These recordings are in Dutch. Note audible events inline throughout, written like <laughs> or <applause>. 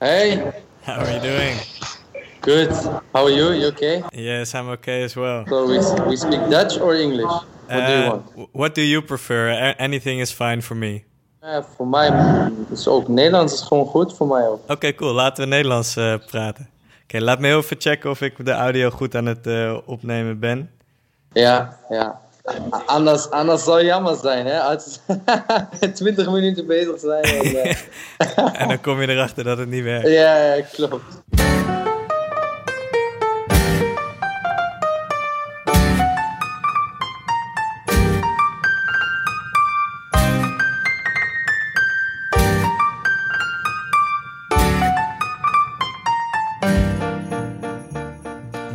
Hey, How are you doing? good. How are you? You okay? Yes, I'm okay as well. So we, we speak Dutch or English? What do you Uh, want? what do you prefer? A- anything is fine for me. Ja, voor mij is ook Nederlands is gewoon goed voor mij ook. Oké, cool. Laten we Nederlands eh, praten. Oké, laat me even checken of ik de audio goed aan het eh, opnemen ben. Ja, ja. Anders, anders zou jammer zijn, hè? Als 20 <laughs> minuten bezig zijn. En, eh, <laughs> En dan kom je erachter dat het niet werkt. ja, klopt.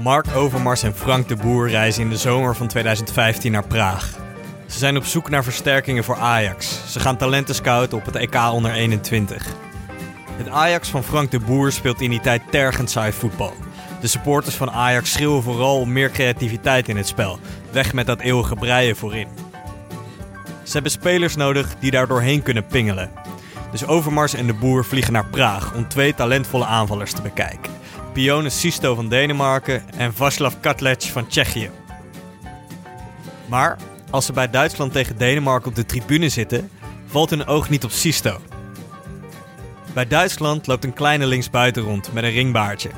Mark Overmars en Frank de Boer reizen in de zomer van 2015 naar Praag. Ze zijn op zoek naar versterkingen voor Ajax. Ze gaan talenten scouten op het EK onder 21. Het Ajax van Frank de Boer speelt in die tijd tergend saai voetbal. De supporters van Ajax schreeuwen vooral om meer creativiteit in het spel. Weg met dat eeuwige breien voorin. Ze hebben spelers nodig die daar doorheen kunnen pingelen. Dus Overmars en de Boer vliegen naar Praag om twee talentvolle aanvallers te bekijken. Pione Sisto van Denemarken en Vaslav Katlec van Tsjechië. Maar als ze bij Duitsland tegen Denemarken op de tribune zitten, valt hun oog niet op Sisto. Bij Duitsland loopt een kleine linksbuiten rond met een ringbaardje.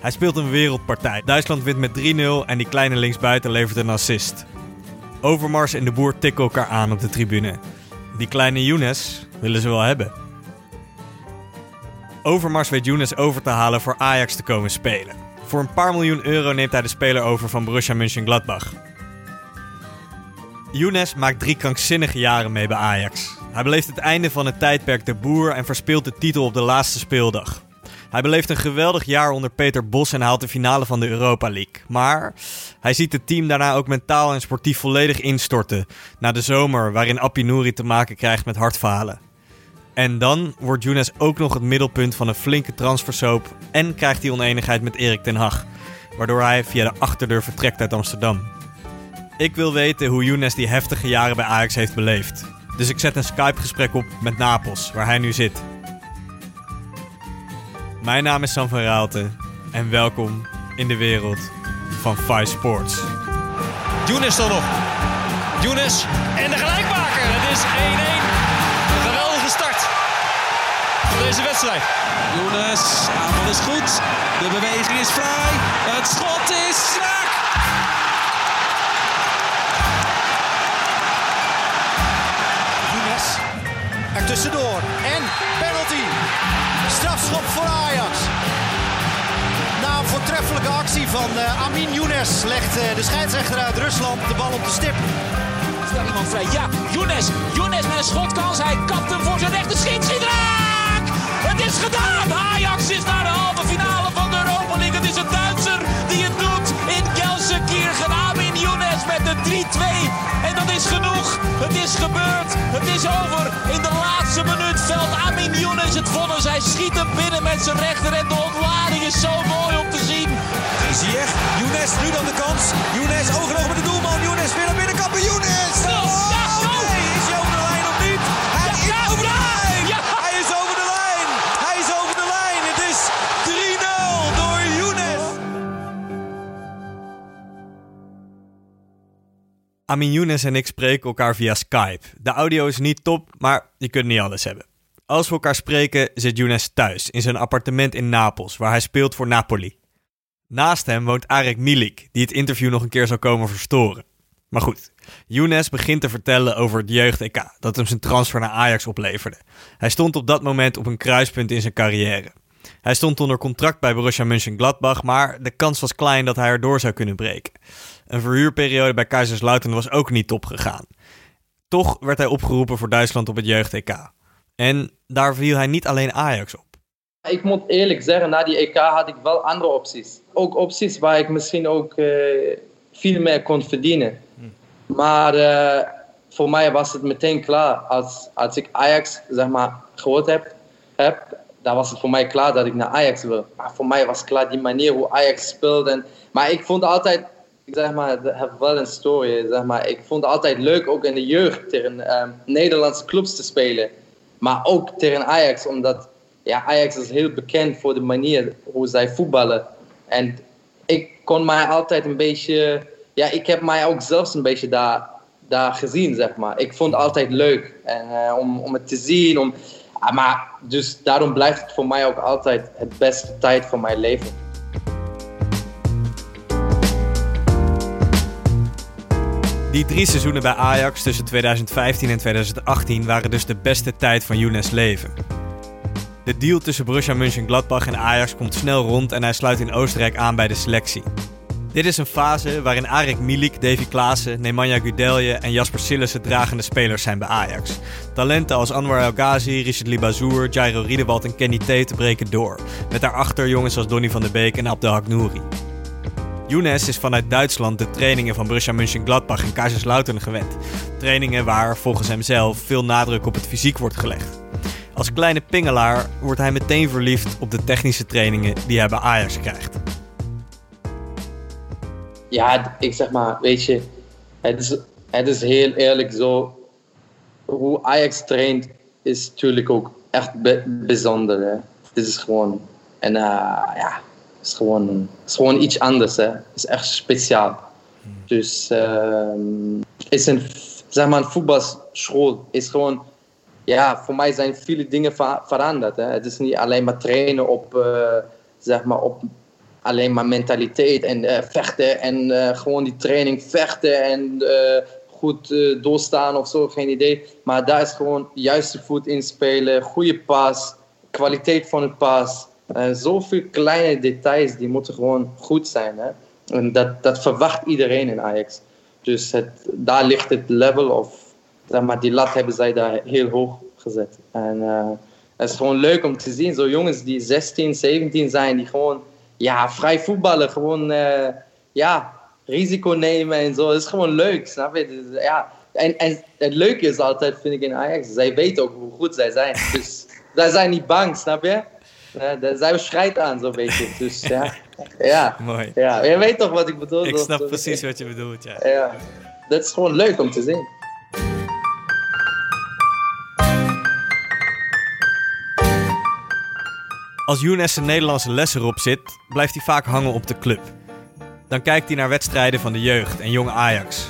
Hij speelt een wereldpartij. Duitsland wint met 3-0 en die kleine linksbuiten levert een assist. Overmars en de boer tikken elkaar aan op de tribune. Die kleine Younes willen ze wel hebben. Overmars weet Younes over te halen voor Ajax te komen spelen. Voor een paar miljoen euro neemt hij de speler over van Borussia Mönchengladbach. Younes maakt drie krankzinnige jaren mee bij Ajax. Hij beleeft het einde van het tijdperk de boer en verspeelt de titel op de laatste speeldag. Hij beleeft een geweldig jaar onder Peter Bos en haalt de finale van de Europa League. Maar hij ziet het team daarna ook mentaal en sportief volledig instorten. Na de zomer waarin Appie Nouri te maken krijgt met hartfalen. En dan wordt Younes ook nog het middelpunt van een flinke transfersoap en krijgt hij oneenigheid met Erik ten Hag. Waardoor hij via de achterdeur vertrekt uit Amsterdam. Ik wil weten hoe Younes die heftige jaren bij Ajax heeft beleefd. Dus ik zet een Skype-gesprek op met Napels, waar hij nu zit. Mijn naam is Sam van Raalte en welkom in de wereld van Five Sports. Younes dan nog. Younes en de gelijkmaker. Het is 1-1. Deze wedstrijd. Younes, aanval is goed. De beweging is vrij. Het schot is raak. Younes er tussendoor. En penalty. Strafschop voor Ajax. Na een voortreffelijke actie van eh, Amin Younes legt eh, de scheidsrechter uit Rusland de bal op de stip. Stel iemand vrij. Ja, Younes. Younes met een schotkans. Hij kapt hem voor zijn rechter. Schiet, schiet raak! Het is gebeurd. Het is over. In de laatste minuut velt Amin Younes het vonnis. Hij schiet hem binnen met zijn rechter. En de ontlading is zo mooi om te zien. Ziyech, Younes, nu dan de kans. Younes, oog in oog met de doelman. Younes, weer naar binnen kappen. Younes! Amin Younes en ik spreken elkaar via Skype. De audio is niet top, maar je kunt niet alles hebben. Als we elkaar spreken, zit Younes thuis in zijn appartement in Napels, waar hij speelt voor Napoli. Naast hem woont Arek Milik, die het interview nog een keer zou komen verstoren. Maar goed, Younes begint te vertellen over het jeugd-EK, dat hem zijn transfer naar Ajax opleverde. Hij stond op dat moment op een kruispunt in zijn carrière. Hij stond onder contract bij Borussia Mönchengladbach, maar de kans was klein dat hij erdoor zou kunnen breken. Een verhuurperiode bij Kaiserslautern was ook niet top gegaan. Toch werd hij opgeroepen voor Duitsland op het jeugd-EK. En daar viel hij niet alleen Ajax op. Ik moet eerlijk zeggen, na die EK had ik wel andere opties. Ook opties waar ik misschien ook eh, veel meer kon verdienen. Maar eh, voor mij was het meteen klaar. Als, als ik Ajax zeg maar, gehoord heb, heb, dan was het voor mij klaar dat ik naar Ajax wil. Maar voor mij was klaar die manier hoe Ajax speelde. En, maar ik vond altijd, zeg maar, heb wel een story. Zeg maar, ik vond het altijd leuk ook in de jeugd tegen ehm, Nederlandse clubs te spelen. Maar ook tegen Ajax, omdat ja, Ajax is heel bekend voor de manier hoe zij voetballen. En ik kon mij altijd een beetje, ja, ik heb mij ook zelfs een beetje daar, daar gezien, zeg maar. Ik vond het altijd leuk en, uh, om, om het te zien. Om, ah, maar dus daarom blijft het voor mij ook altijd het beste tijd van mijn leven. Die drie seizoenen bij Ajax tussen 2015 en 2018 waren dus de beste tijd van Younes leven. De deal tussen Borussia Mönchengladbach en Ajax komt snel rond en hij sluit in Oostenrijk aan bij de selectie. Dit is een fase waarin Arik Milik, Davy Klaassen, Nemanja Gudelje en Jasper Sillissen dragende spelers zijn bij Ajax. Talenten als Anwar El Ghazi, Richard Libazour, Jairo Riedewald en Kenny Tate breken door. Met daarachter jongens als Donny van der Beek en Abdelhak Nouri. Younes is vanuit Duitsland de trainingen van Borussia Mönchengladbach en Kaiserslautern gewend. Trainingen waar volgens hem zelf veel nadruk op het fysiek wordt gelegd. Als kleine pingelaar wordt hij meteen verliefd op de technische trainingen die hij bij Ajax krijgt. Ja, ik zeg maar, weet je, het is, het is heel eerlijk zo. Hoe Ajax traint is natuurlijk ook echt bijzonder. Dit is gewoon, en uh, ja, is gewoon, is gewoon iets anders. Hè? Het is echt speciaal. Dus uh, is een, zeg maar, een voetbalschool is gewoon, ja, voor mij zijn viele dingen veranderd. Hè? Het is niet alleen maar trainen op, uh, zeg maar, op alleen maar mentaliteit en uh, vechten en uh, gewoon die training vechten en goed doorstaan of zo, geen idee. Maar daar is gewoon juiste voet inspelen, goede pas, kwaliteit van het pas. Uh, zoveel kleine details die moeten gewoon goed zijn. Hè? En dat, dat verwacht iedereen in Ajax. Dus het, daar ligt het level of maar, die lat hebben zij daar heel hoog gezet. En uh, het is gewoon leuk om te zien. Zo jongens die 16, 17 zijn, die gewoon ja, vrij voetballen. Gewoon uh, ja, risico nemen en zo. Het is gewoon leuk, snap je? Dus, ja. En, en het leuke is altijd, vind ik in Ajax, zij weten ook hoe goed zij zijn. Dus zij zijn niet bang, snap je? Daar zijn we strijd aan, zo'n beetje. Dus ja. ja. Mooi. Ja, je weet toch wat ik bedoel? Ik snap precies wat je bedoelt, ja. ja. Dat is gewoon leuk om te zien. Als Younes zijn Nederlandse les erop zit, blijft hij vaak hangen op de club. Dan kijkt hij naar wedstrijden van de jeugd en jonge Ajax.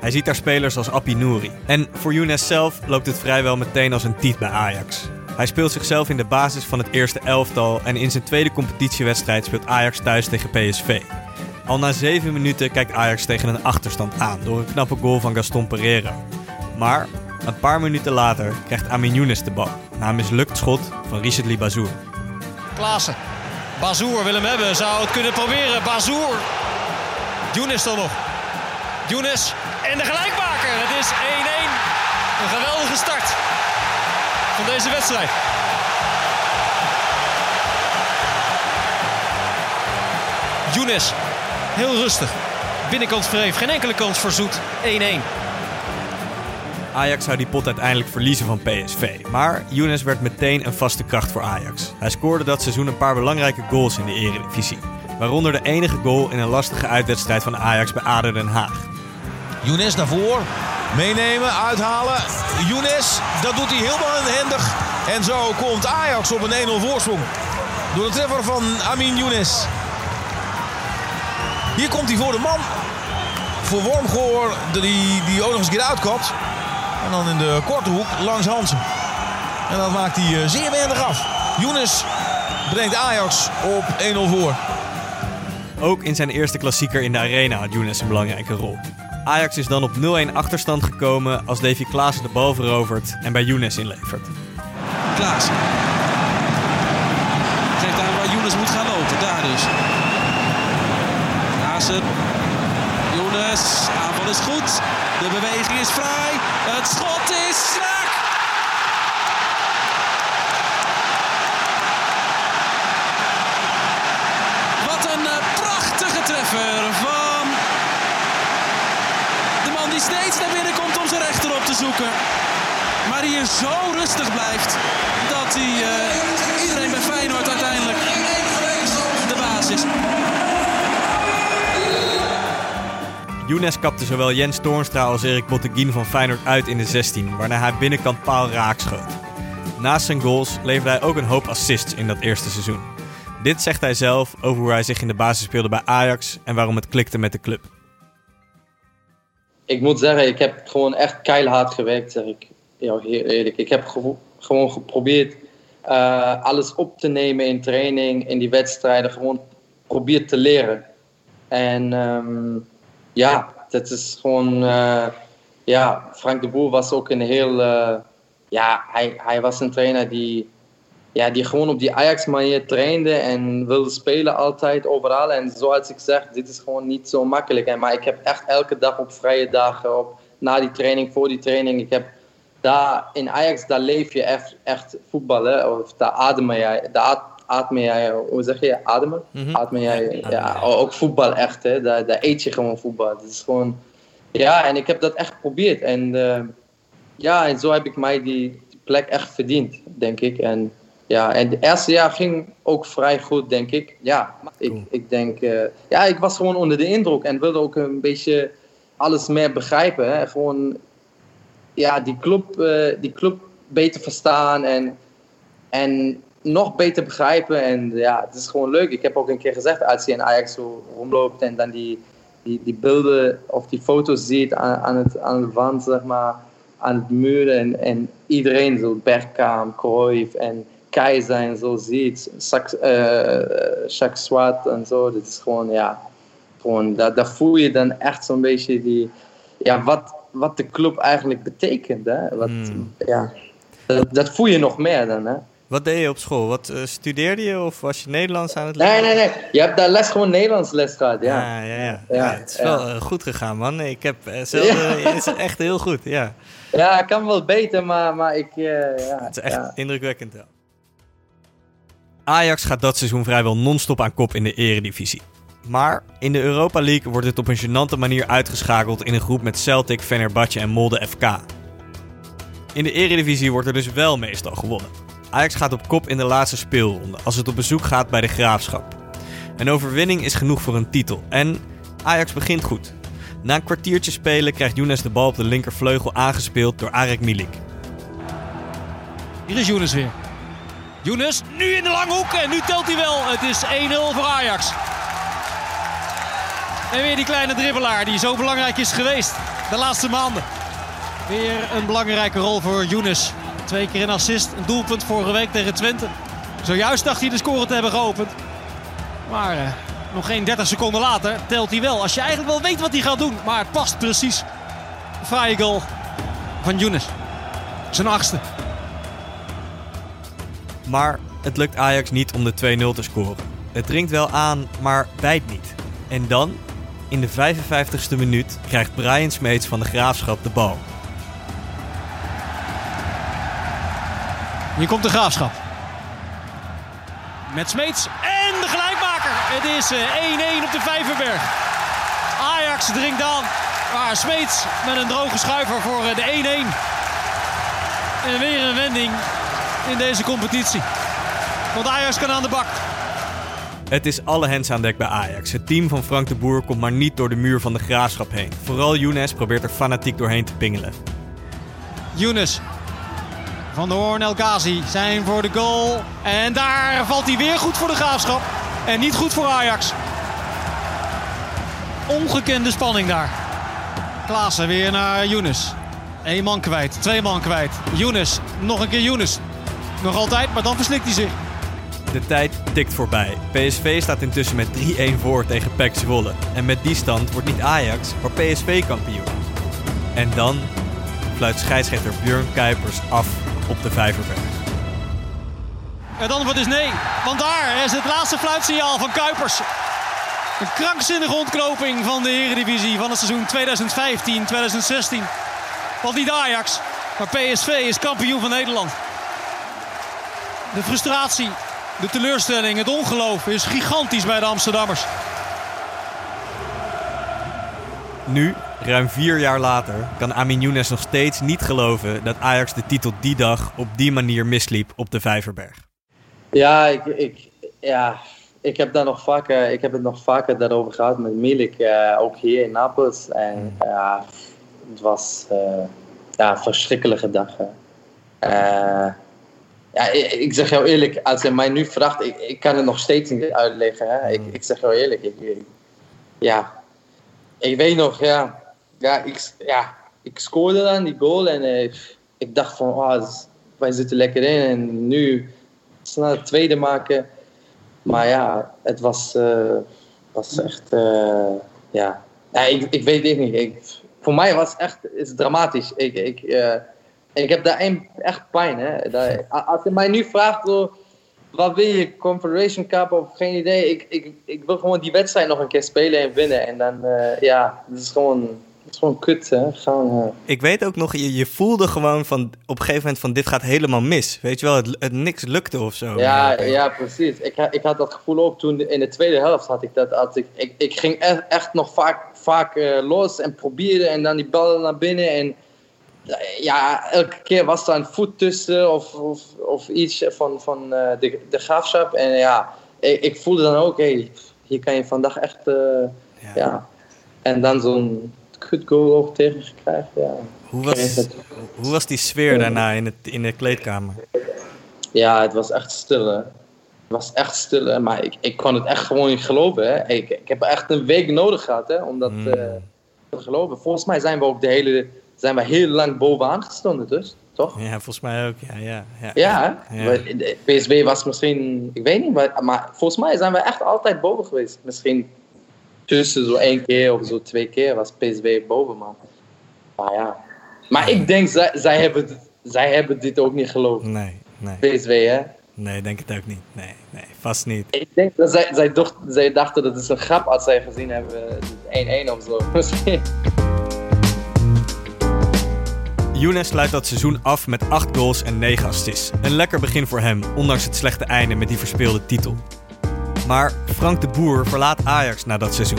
Hij ziet daar spelers als Appie Nouri. En voor Younes zelf loopt het vrijwel meteen als een tiet bij Ajax. Hij speelt zichzelf in de basis van het eerste elftal en in zijn tweede competitiewedstrijd speelt Ajax thuis tegen PSV. Al na 7 minuten kijkt Ajax tegen een achterstand aan door een knappe goal van Gaston Pereira. Maar een paar minuten later krijgt Amin Younes de bal na een mislukt schot van Richard Libazour. Klaassen. Bazour wil hem hebben, zou het kunnen proberen. Bazour. Younes dan nog. Younes en de gelijkmaker. Het is 1-1. Een geweldige start van deze wedstrijd. Younes, heel rustig. Binnenkant vreef, geen enkele kans voor Zoet. 1-1. Ajax zou die pot uiteindelijk verliezen van PSV. Maar Younes werd meteen een vaste kracht voor Ajax. Hij scoorde dat seizoen een paar belangrijke goals in de Eredivisie. Waaronder de enige goal in een lastige uitwedstrijd van Ajax bij ADO Den Haag. Younes naar voren. Meenemen, uithalen. Younes, dat doet hij heel handig. En zo komt Ajax op een 1-0 voorsprong. Door de treffer van Amin Younes. Hier komt hij voor de man. Voor Wormgoor, die, die ook nog eens een keer. En dan in de korte hoek langs Hansen. En dat maakt hij eh, zeer weinig af. Younes brengt Ajax op 1-0 voor. Ook in zijn eerste klassieker in de arena had Younes een belangrijke rol. Ajax is dan op 0-1 achterstand gekomen als Davy Klaassen de bal verovert en bij Younes inlevert. Klaas. Geeft aan waar Younes moet gaan lopen. Daar dus. Klaassen. Younes. Aanval is goed. De beweging is vrij. Het schot is raak. Wat een uh, prachtige treffer van de man die steeds naar binnen komt om zijn rechter op te Maar hier zo rustig blijft dat hij uh, iedereen bij Feyenoord uiteindelijk de baas is. Younes kapte zowel Jens Toornstra als Erik Botteguin van Feyenoord uit in de 16, waarna hij binnenkant paal raak schoot. Naast zijn goals leverde hij ook een hoop assists in dat eerste seizoen. Dit zegt hij zelf over hoe hij zich in de basis speelde bij Ajax en waarom het klikte met de club. Ik moet zeggen, ik heb gewoon echt keihard gewerkt, zeg ik heel eerlijk. Ik heb gewoon geprobeerd uh, alles op te nemen in training, in die wedstrijden. Gewoon probeert te leren. En um, ja, dat is gewoon. Uh, ja, Frank de Boer was ook een heel. Uh, ja, hij, hij was een trainer die. Ja, die gewoon op die Ajax-manier trainde en wilde spelen altijd, overal. En zoals ik zeg, dit is gewoon niet zo makkelijk. Maar ik heb echt elke dag op vrije dagen, op, na die training, voor die training, ik heb daar in Ajax, daar leef je echt, echt voetbal. Hè? Of daar adem jij, daar adem jij, hoe zeg je, ademen? Mm Adem jij, ja, ook voetbal echt. Hè? Daar, daar eet je gewoon voetbal. Het is gewoon, ja, en ik heb dat echt geprobeerd. En uh, ja, en zo heb ik mij die, die, plek echt verdiend, denk ik. En ja, en het eerste jaar ging ook vrij goed, denk ik. Ja, ik, ik denk, uh, ja, ik was gewoon onder de indruk en wilde ook een beetje alles meer begrijpen. Hè? Gewoon ja, die, club, uh, die club beter verstaan en, en nog beter begrijpen. En ja, het is gewoon leuk. Ik heb ook een keer gezegd, als je in Ajax zo rondloopt en dan die, die, die beelden of die foto's ziet aan, aan, het, aan de wand, zeg maar, aan het muren en, en iedereen, zo Bergkamp, Cruyff en Keizer en zo ziet, Sax, uh, Jacques Swat en zo. Dat is gewoon, ja, gewoon, daar, daar voel je dan echt zo'n beetje die, ja, wat, wat de club eigenlijk betekent. Hè? Wat, hmm. ja, dat, dat, voel je nog meer dan. Hè? Wat deed je op school? Wat uh, studeerde je of was je Nederlands aan het leren? Nee, nee, nee. Je hebt daar les gewoon Nederlands les gehad, ja. Ja, ja, ja. ja, het is wel uh, goed gegaan, man. Ik heb uh, zelf, het is echt heel goed, ja. Ja, ik kan wel beter, maar, maar ik... ja, het is echt indrukwekkend wel. Ajax gaat dat seizoen vrijwel non-stop aan kop in de eredivisie. Maar in de Europa League wordt het op een gênante manier uitgeschakeld in een groep met Celtic, Fenerbahce en Molde FK. In de Eredivisie wordt er dus wel meestal gewonnen. Ajax gaat op kop in de laatste speelronde als het op bezoek gaat bij de Graafschap. Een overwinning is genoeg voor een titel en Ajax begint goed. Na een kwartiertje spelen krijgt Younes de bal op de linkervleugel aangespeeld door Arek Milik. Hier is Younes weer. Younes nu in de lange hoek en nu telt hij wel. Het is 1-0 voor Ajax. En weer die kleine dribbelaar die zo belangrijk is geweest de laatste maanden. Weer een belangrijke rol voor Younes. Twee keer een assist, een doelpunt vorige week tegen Twente. Zojuist dacht hij de score te hebben geopend. Maar eh, nog geen 30 seconden later telt hij wel. Als je eigenlijk wel weet wat hij gaat doen. Maar het past precies. Fraaie goal van Younes. Zijn achtste. Maar het lukt Ajax niet om de 2-0 te scoren. Het dringt wel aan, maar bijt niet. En dan in de 55ste minuut krijgt Brian Smeets van de Graafschap de bal. Hier komt de Graafschap. Met Smeets en de gelijkmaker. Het is 1-1 eh, op de Vijverberg. Ajax dringt aan. Maar Smeets met een droge schuiver voor eh, de 1-1. En weer een wending in deze competitie. Want Ajax kan aan de bak. Het is alle hens aan dek bij Ajax. Het team van Frank de Boer komt maar niet door de muur van de graafschap heen. Vooral Younes probeert er fanatiek doorheen te pingelen. Younes. Van der Hoorn El Ghazi zijn voor de goal. En daar valt hij weer goed voor de graafschap. En niet goed voor Ajax. Ongekende spanning daar. Klaassen weer naar Younes. Eén man kwijt, twee man kwijt. Younes, nog een keer Younes. Nog altijd, maar dan verslikt hij zich. De tijd tikt voorbij. PSV staat intussen met 3-1 voor tegen PEC Zwolle. En met die stand wordt niet Ajax, maar PSV kampioen. En dan fluit scheidsrechter Björn Kuipers af op de Vijverberg. Het antwoord is nee, want daar is het laatste fluitsignaal van Kuipers. Een krankzinnige ontknoping van de Eredivisie van het seizoen 2015-2016. Want niet Ajax, maar PSV is kampioen van Nederland. De frustratie de teleurstelling, het ongeloof is gigantisch bij de Amsterdammers. Nu, ruim vier jaar later, kan Amin Younes nog steeds niet geloven dat Ajax de titel die dag op die manier misliep op de Vijverberg. Ja, ik, ik, ja, ik heb daar nog vaker, ik heb het nog vaker daarover gehad met Milik, uh, ook hier in Napels. En ja, het was uh, ja, verschrikkelijke dag. Ja, ik, zeg jou eerlijk, als hij mij nu vraagt, ik, ik kan het nog steeds niet uitleggen. Hè? Ik, ik zeg jou eerlijk, ik, ik- ja, ik weet nog, ja, ja, ik, ja, ik scoorde dan die goal en eh, ik dacht van, oh, wij zitten lekker in en nu snel het tweede maken. Maar ja, het was, eh, was echt, eh, ja, ja ik, ik weet het niet. Ik, voor mij was het echt is het dramatisch. Ik, ik, eh, ik heb daar een- echt pijn. Hè? Dat- <laughs> als je mij nu vraagt, zo, wat wil je, Confederation Cup of geen idee. Ik, ik, ik wil gewoon die wedstrijd nog een keer spelen en winnen. En dan, eh, ja, het is gewoon, het is gewoon kut. Hè? Gewoon, eh, Ik weet ook nog, je, je voelde gewoon van op een gegeven moment van dit gaat helemaal mis. Weet je wel, het, het niks lukte of zo. Ja, ja, precies. Ik, ik had dat gevoel ook toen in de tweede helft had ik dat. Had ik, ik, ik ging echt, echt nog vaak, vaak eh, los en probeerde en dan die ballen naar binnen. En ja, elke keer was er een voet tussen of, of, of iets van, van eh, de, de graafschap. En ja, ik, ik voelde dan ook, hey, hier kan je vandaag echt, eh, ja. En dan zo'n kut goal ook tegen krijgen, ja. Hoe was, hoe was die sfeer daarna in, het, in de kleedkamer? Ja, het was echt stil. Hè. Het was echt stil, hè. maar ik, ik kon het echt gewoon niet geloven. Hè. Ik, ik heb echt een week nodig gehad hè, om dat Mm. eh, te geloven. Volgens mij zijn we ook de hele, zijn we heel lang bovenaan gestonden, dus, toch? Ja, volgens mij ook. Ja, ja, ja. Ja. We- PSV was misschien, ik weet niet, maar, maar volgens mij zijn we echt altijd boven geweest. Misschien tussen zo één keer of zo twee keer was PSV boven, maar, maar ja. Maar ik denk, zij, zij, hebben, dit- zij hebben dit ook niet geloofd. Nee, nee. PSV, hè? Nee, denk het ook niet. Nee, nee, vast niet. Ik denk dat zij, zij, dacht, zij dachten dat het is een grap als zij gezien hebben, eh, 1-1 of zo. <laughs> Misschien. Younes sluit dat seizoen af met 8 goals en 9 assists. Een lekker begin voor hem, ondanks het slechte einde met die verspeelde titel. Maar Frank de Boer verlaat Ajax na dat seizoen.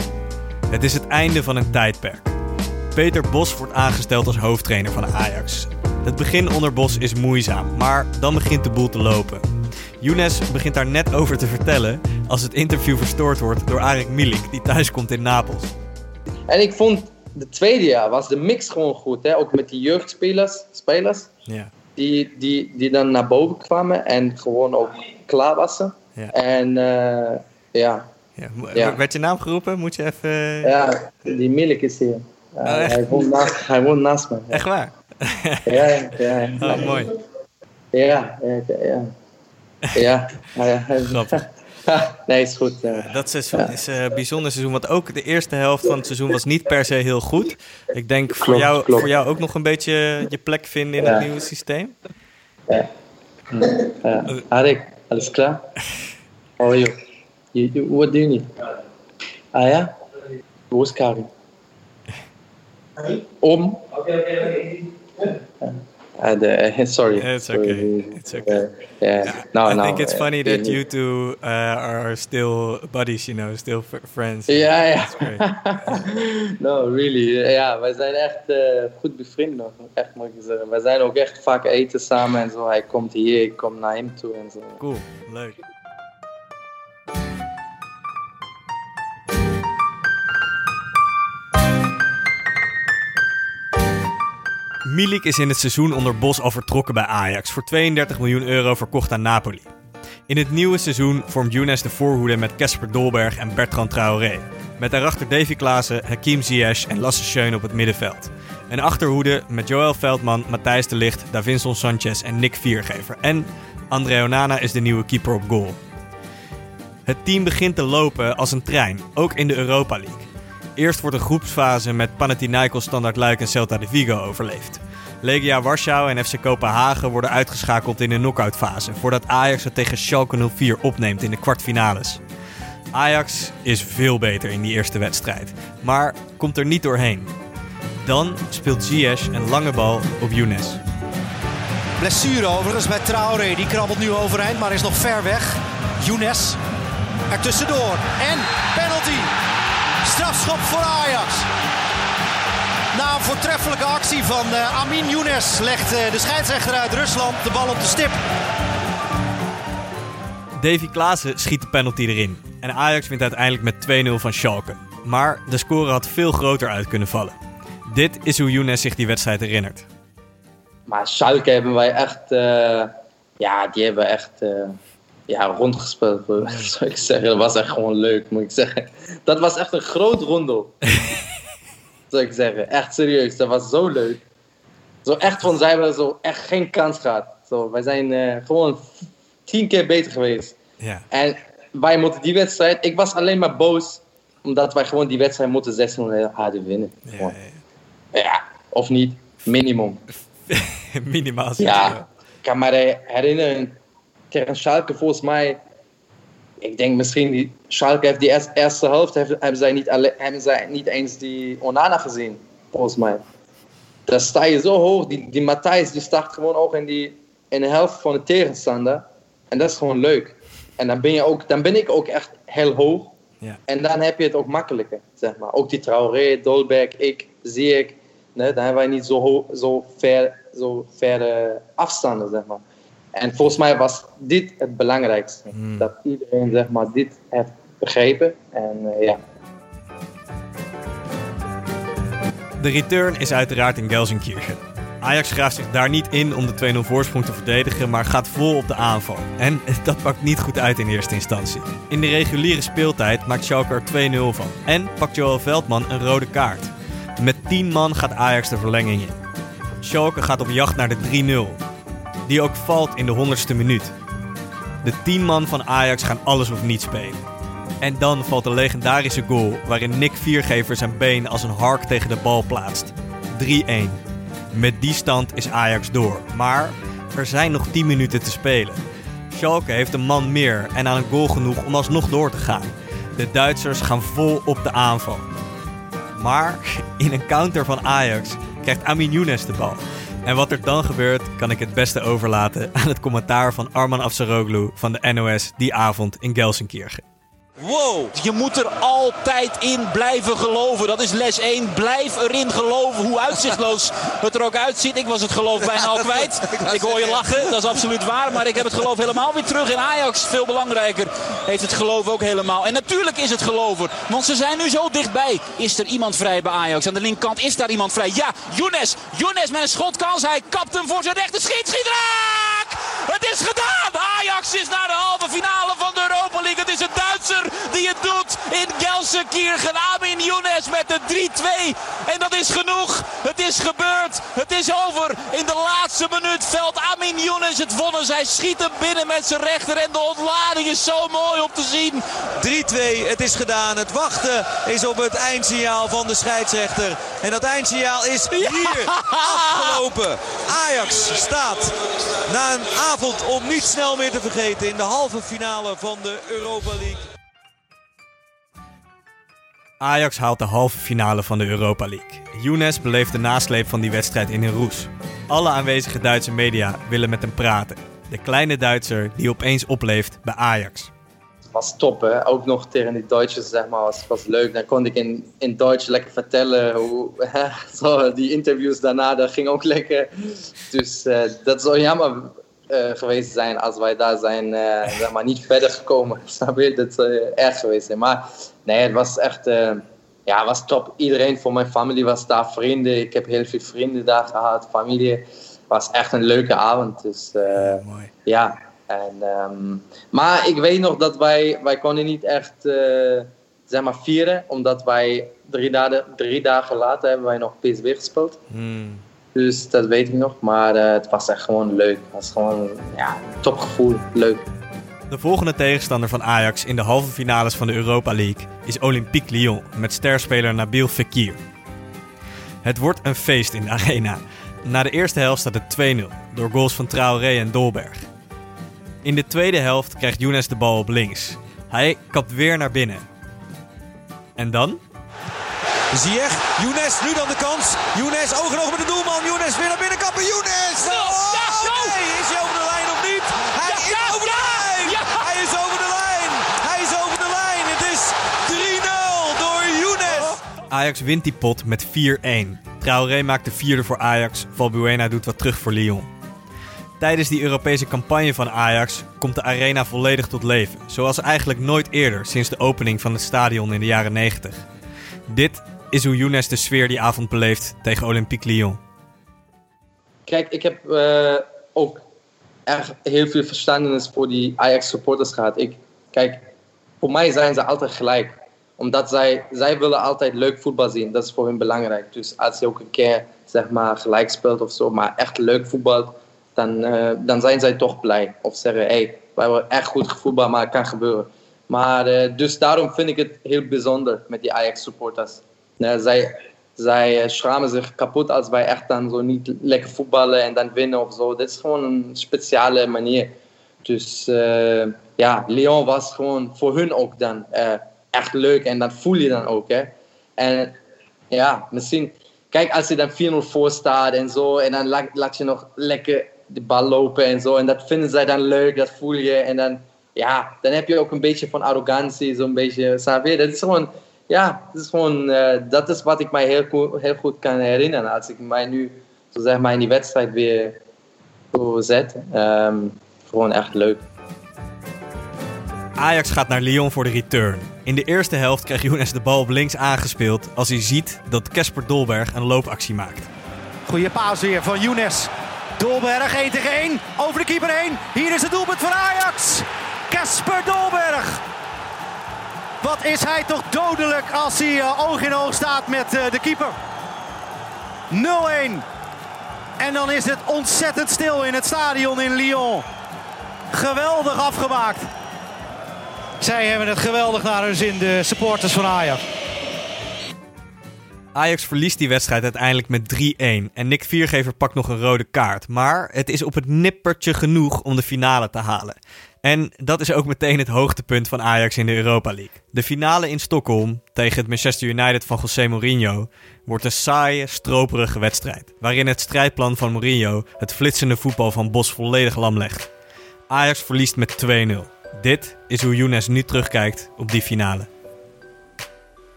Het is het einde van een tijdperk. Peter Bos wordt aangesteld als hoofdtrainer van Ajax. Het begin onder Bos is moeizaam, maar dan begint de boel te lopen. Younes begint daar net over te vertellen als het interview verstoord wordt door Arik Milik, die thuiskomt in Napels. En ik vond de tweede jaar was de mix gewoon goed. Hè? Ook met die jeugdspelers spelers, Ja, die, die, die dan naar boven kwamen en gewoon ook klaar waren. Ja. En eh, ja, ja. Werd je naam geroepen? Moet je even... ja, die Milik is hier. Oh, hij, woont naast, hij woont naast me. Echt waar? ja, ja. ja, Oh, mooi. Ja, ja, ja. Ja, ja. Grappig. <laughs> nee, is goed. eh. Dat seizoen is een bijzonder seizoen, want ook de eerste helft van het seizoen was niet per se heel goed. Ik denk voor, jou, klopt. voor jou ook nog een beetje je plek vinden in Ja. het nieuwe systeem. Ja. Arik, alles klaar? How are you? you, you what do you need? Ah ja? Hoe is Karin? <laughs> Om? Uh, the, <laughs> sorry. It's okay. It's okay. Uh, yeah. No, I no, think it's uh, funny that you- two uh, are still buddies, you know, still friends. Ja, ja. <laughs> No, really. Ja, wij zijn echt eh, goed bevriend nog. Echt moet ik zeggen. Wij zijn ook echt vaak eten samen en zo. Hij komt hier, ik kom naar hem toe en zo. Cool, leuk. Milik is in het seizoen onder Bos al vertrokken bij Ajax voor 32 miljoen euro verkocht aan Napoli. In het nieuwe seizoen vormt Younes de voorhoede met Casper Dolberg en Bertrand Traoré. Met daarachter Davy Klaassen, Hakim Ziyech en Lasse Schöne op het middenveld. Een achterhoede met Joël Veldman, Matthijs de Ligt, Davinson Sanchez en Nick Viergever. En André Onana is de nieuwe keeper op goal. Het team begint te lopen als een trein, ook in de Europa League. Eerst wordt een groepsfase met Panathinaikos, Standard Luik en Celta de Vigo overleefd. Legia Warschau en FC Kopenhagen worden uitgeschakeld in de knock-outfase, voordat Ajax het tegen Schalke 04 opneemt in de kwartfinales. Ajax is veel beter in die eerste wedstrijd, maar komt er niet doorheen. Dan speelt Ziyech een lange bal op Younes. Blessure overigens bij Traoré. Die krabbelt nu overeind, maar is nog ver weg. Younes er tussendoor. En penalty. Strafschop voor Ajax. Na een voortreffelijke actie van eh, Amin Younes legt eh, de scheidsrechter uit Rusland de bal op de stip. Davy Klaassen schiet de penalty erin. En Ajax wint uiteindelijk met 2-0 van Schalke. Maar de score had veel groter uit kunnen vallen. Dit is hoe Younes zich die wedstrijd herinnert. Maar Schalke hebben wij echt, eh, ja, die hebben echt uh, ja, rondgespeeld, <laughs> zou ik zeggen. Dat was echt gewoon leuk, moet ik zeggen. Dat was echt een groot rondel, <laughs> zou ik zeggen. Echt serieus, dat was zo leuk. Zo echt van, zij hebben zo echt geen kans gehad. Zo, wij zijn uh, gewoon tien keer beter geweest. Ja. En wij moeten die wedstrijd, ik was alleen maar boos, omdat wij gewoon die wedstrijd moeten 600 hadden winnen. Ja, ja, Ja, of niet, minimum. <laughs> Minimaal. Ja, ik kan me herinneren, tegen Schalke volgens mij, ik denk misschien, die, Schalke heeft die eerste, eerste helft, hebben, hebben, zij niet alle, hebben zij niet eens die Onana gezien, volgens mij. Daar sta je zo hoog, die, die Matthijs die staat gewoon ook in, die, in de helft van de tegenstander. En dat is gewoon leuk. En dan ben, je ook, dan ben ik ook echt heel hoog. Ja. En dan heb je het ook makkelijker, zeg maar. Ook die Traoré, Dolberg, ik, zie ik. Nee, dan hebben wij niet zo, zo ver, zo verre afstanden, zeg maar. En volgens mij was dit het belangrijkste. Dat iedereen, zeg maar, dit heeft begrepen. En eh, ja, De return is uiteraard in Gelsenkirchen. Ajax graaft zich daar niet in om de 2-0 voorsprong te verdedigen, maar gaat vol op de aanval. En <laughs> dat pakt niet goed uit in eerste instantie. In de reguliere speeltijd maakt Schalke er 2-0 van. En pakt Joel Veldman een rode kaart. Met 10 man gaat Ajax de verlenging in. Schalke gaat op jacht naar de 3-0. Die ook valt in de 100ste minuut. De 10 man van Ajax gaan alles of niets spelen. En dan valt de legendarische goal waarin Nick Viergever zijn been als een hark tegen de bal plaatst. 3-1. Met die stand is Ajax door. Maar er zijn nog 10 minuten te spelen. Schalke heeft een man meer en aan een goal genoeg om alsnog door te gaan. De Duitsers gaan vol op de aanval. Maar in een counter van Ajax krijgt Amin Younes de bal. En wat er dan gebeurt, kan ik het beste overlaten aan het commentaar van Arman Afsaroglu van de NOS die avond in Gelsenkirchen. Wow. Je moet er altijd in blijven geloven. Dat is les 1. Blijf erin geloven. Hoe uitzichtloos het er ook uitziet. Ik was het geloof bijna al <laughs> kwijt. Ik hoor je lachen. Dat is absoluut waar. Maar ik heb het geloof helemaal weer terug in Ajax. Veel belangrijker heeft het geloof ook helemaal. En natuurlijk is het geloven. Want ze zijn nu zo dichtbij. Is er iemand vrij bij Ajax? Aan de linkerkant is daar iemand vrij. Ja, Younes. Younes met een schotkans. Hij kapt hem voor zijn rechter. Schiet, schiet raak! Het is gedaan. Ajax is naar de halve finale van de Europa League. Duitser die het doet in Gelsenkirchen. Amin Younes met de 3-2. En dat is genoeg. Het is gebeurd. Het is over. In de laatste minuut velt Amin Younes het vonnis. Hij schiet hem binnen met zijn rechter. En de ontlading is zo mooi om te zien. 3-2, het is gedaan. Het wachten is op het eindsignaal van de scheidsrechter. En dat eindsignaal is hier afgelopen. Ajax staat na een avond om niet snel meer te vergeten in de halve finale van de Europa League. Ajax haalt de halve finale van de Europa League. Younes beleeft de nasleep van die wedstrijd in een roes. Alle aanwezige Duitse media willen met hem praten. De kleine Duitser die opeens opleeft bij Ajax. was top, hè. Ook nog tegen die Duitsers, zeg maar, was, was leuk. Dan kon ik in, in Duits lekker vertellen hoe... <laughs> zo, die interviews daarna, dat ging ook lekker. Dus eh, dat zou jammer eh, geweest zijn als wij daar zijn, eh, zeg maar, niet verder gekomen. <laughs> Snap je? Dat zou erg geweest zijn. Maar nee, het was echt... eh, ja, was top. Iedereen van mijn familie was daar, vrienden. Ik heb heel veel vrienden daar gehad, familie. Het was echt een leuke avond. Dus eh, Mooi. ja, en, ehm, maar ik weet nog dat wij, wij konden niet echt eh, zeg maar vieren, omdat wij drie dagen, drie dagen later hebben wij nog PSV gespeeld. Hmm. Dus dat weet ik nog, maar eh, het was echt gewoon leuk. Het was gewoon ja, topgevoel, leuk. De volgende tegenstander van Ajax in de halve finales van de Europa League is Olympique Lyon met sterspeler Nabil Fekir. Het wordt een feest in de arena. Na de eerste helft staat het 2-0 door goals van Traoré en Dolberg. In de tweede helft krijgt Younes de bal op links. Hij kapt weer naar binnen. En dan? Ziyech, Younes, nu dan de kans. Younes, oog in oog met de doelman. Younes weer naar binnen kappen. Younes! Ja, Oh, nee, is hij over de lijn of niet? Hij Ja, is ja, over de ja, lijn! ja. Hij is over de lijn! Hij is over de lijn! Het is 3-0 door Younes! Ajax wint die pot met 4-1. Traoré maakt de vierde voor Ajax, Valbuena doet wat terug voor Lyon. Tijdens die Europese campagne van Ajax komt de arena volledig tot leven, zoals eigenlijk nooit eerder sinds de opening van het stadion in de jaren 90. Dit is hoe Younes de sfeer die avond beleeft tegen Olympique Lyon. Kijk, ik heb eh, ook echt heel veel verstandenis voor die Ajax supporters gehad. Ik, kijk, voor mij zijn ze altijd gelijk. Omdat zij, zij willen altijd leuk voetbal zien. Dat is voor hen belangrijk. Dus als je ook een keer zeg maar, gelijk speelt of zo, maar echt leuk voetbal, dan, uh, dan zijn zij toch blij. Of zeggen, hé, hey, we hebben echt goed gevoetbal, maar het kan gebeuren. Maar uh, dus daarom vind ik het heel bijzonder met die Ajax Uh, zij, zij schamen zich kapot als wij echt dan zo niet lekker voetballen en dan winnen of zo. Dit is gewoon een speciale manier. Dus uh, ja, Lyon was gewoon voor hun ook dan uh, echt leuk en dat voel je dan ook. Hè. En ja, misschien, kijk als je dan 4-0 voor staat en zo en dan laat, laat je nog lekker de bal lopen en zo en dat vinden zij dan leuk, dat voel je en dan, ja, dan heb je ook een beetje van arrogantie, zo'n beetje, snap je? Dat is gewoon ja, het is gewoon, uh, dat is wat ik mij heel, goed, heel goed kan herinneren. Als ik mij nu zo zeg maar, in die wedstrijd weer zo zet. Um, gewoon echt leuk. Ajax gaat naar Lyon voor de return. In de eerste helft krijgt Younes de bal op links aangespeeld als hij ziet dat Casper Dolberg een loopactie maakt. Goeie paas weer van Younes. Dolberg 1 tegen 1, over de keeper heen. Hier is het doelpunt voor Ajax. Casper Dolberg. Wat is hij toch dodelijk als hij uh, oog in oog staat met uh, de keeper. 0-1. En dan is het ontzettend stil in het stadion in Lyon. Geweldig afgemaakt. Zij hebben het geweldig naar hun zin, de supporters van Ajax. Ajax verliest die wedstrijd uiteindelijk met 3-1 en Nick Viergever pakt nog een rode kaart. Maar het is op het nippertje genoeg om de finale te halen. En dat is ook meteen het hoogtepunt van Ajax in de Europa League. De finale in Stockholm tegen het Manchester United van José Mourinho wordt een saaie, stroperige wedstrijd. Waarin het strijdplan van Mourinho het flitsende voetbal van Bos volledig lam legt. Ajax verliest met 2-0. Dit is hoe Younes nu terugkijkt op die finale.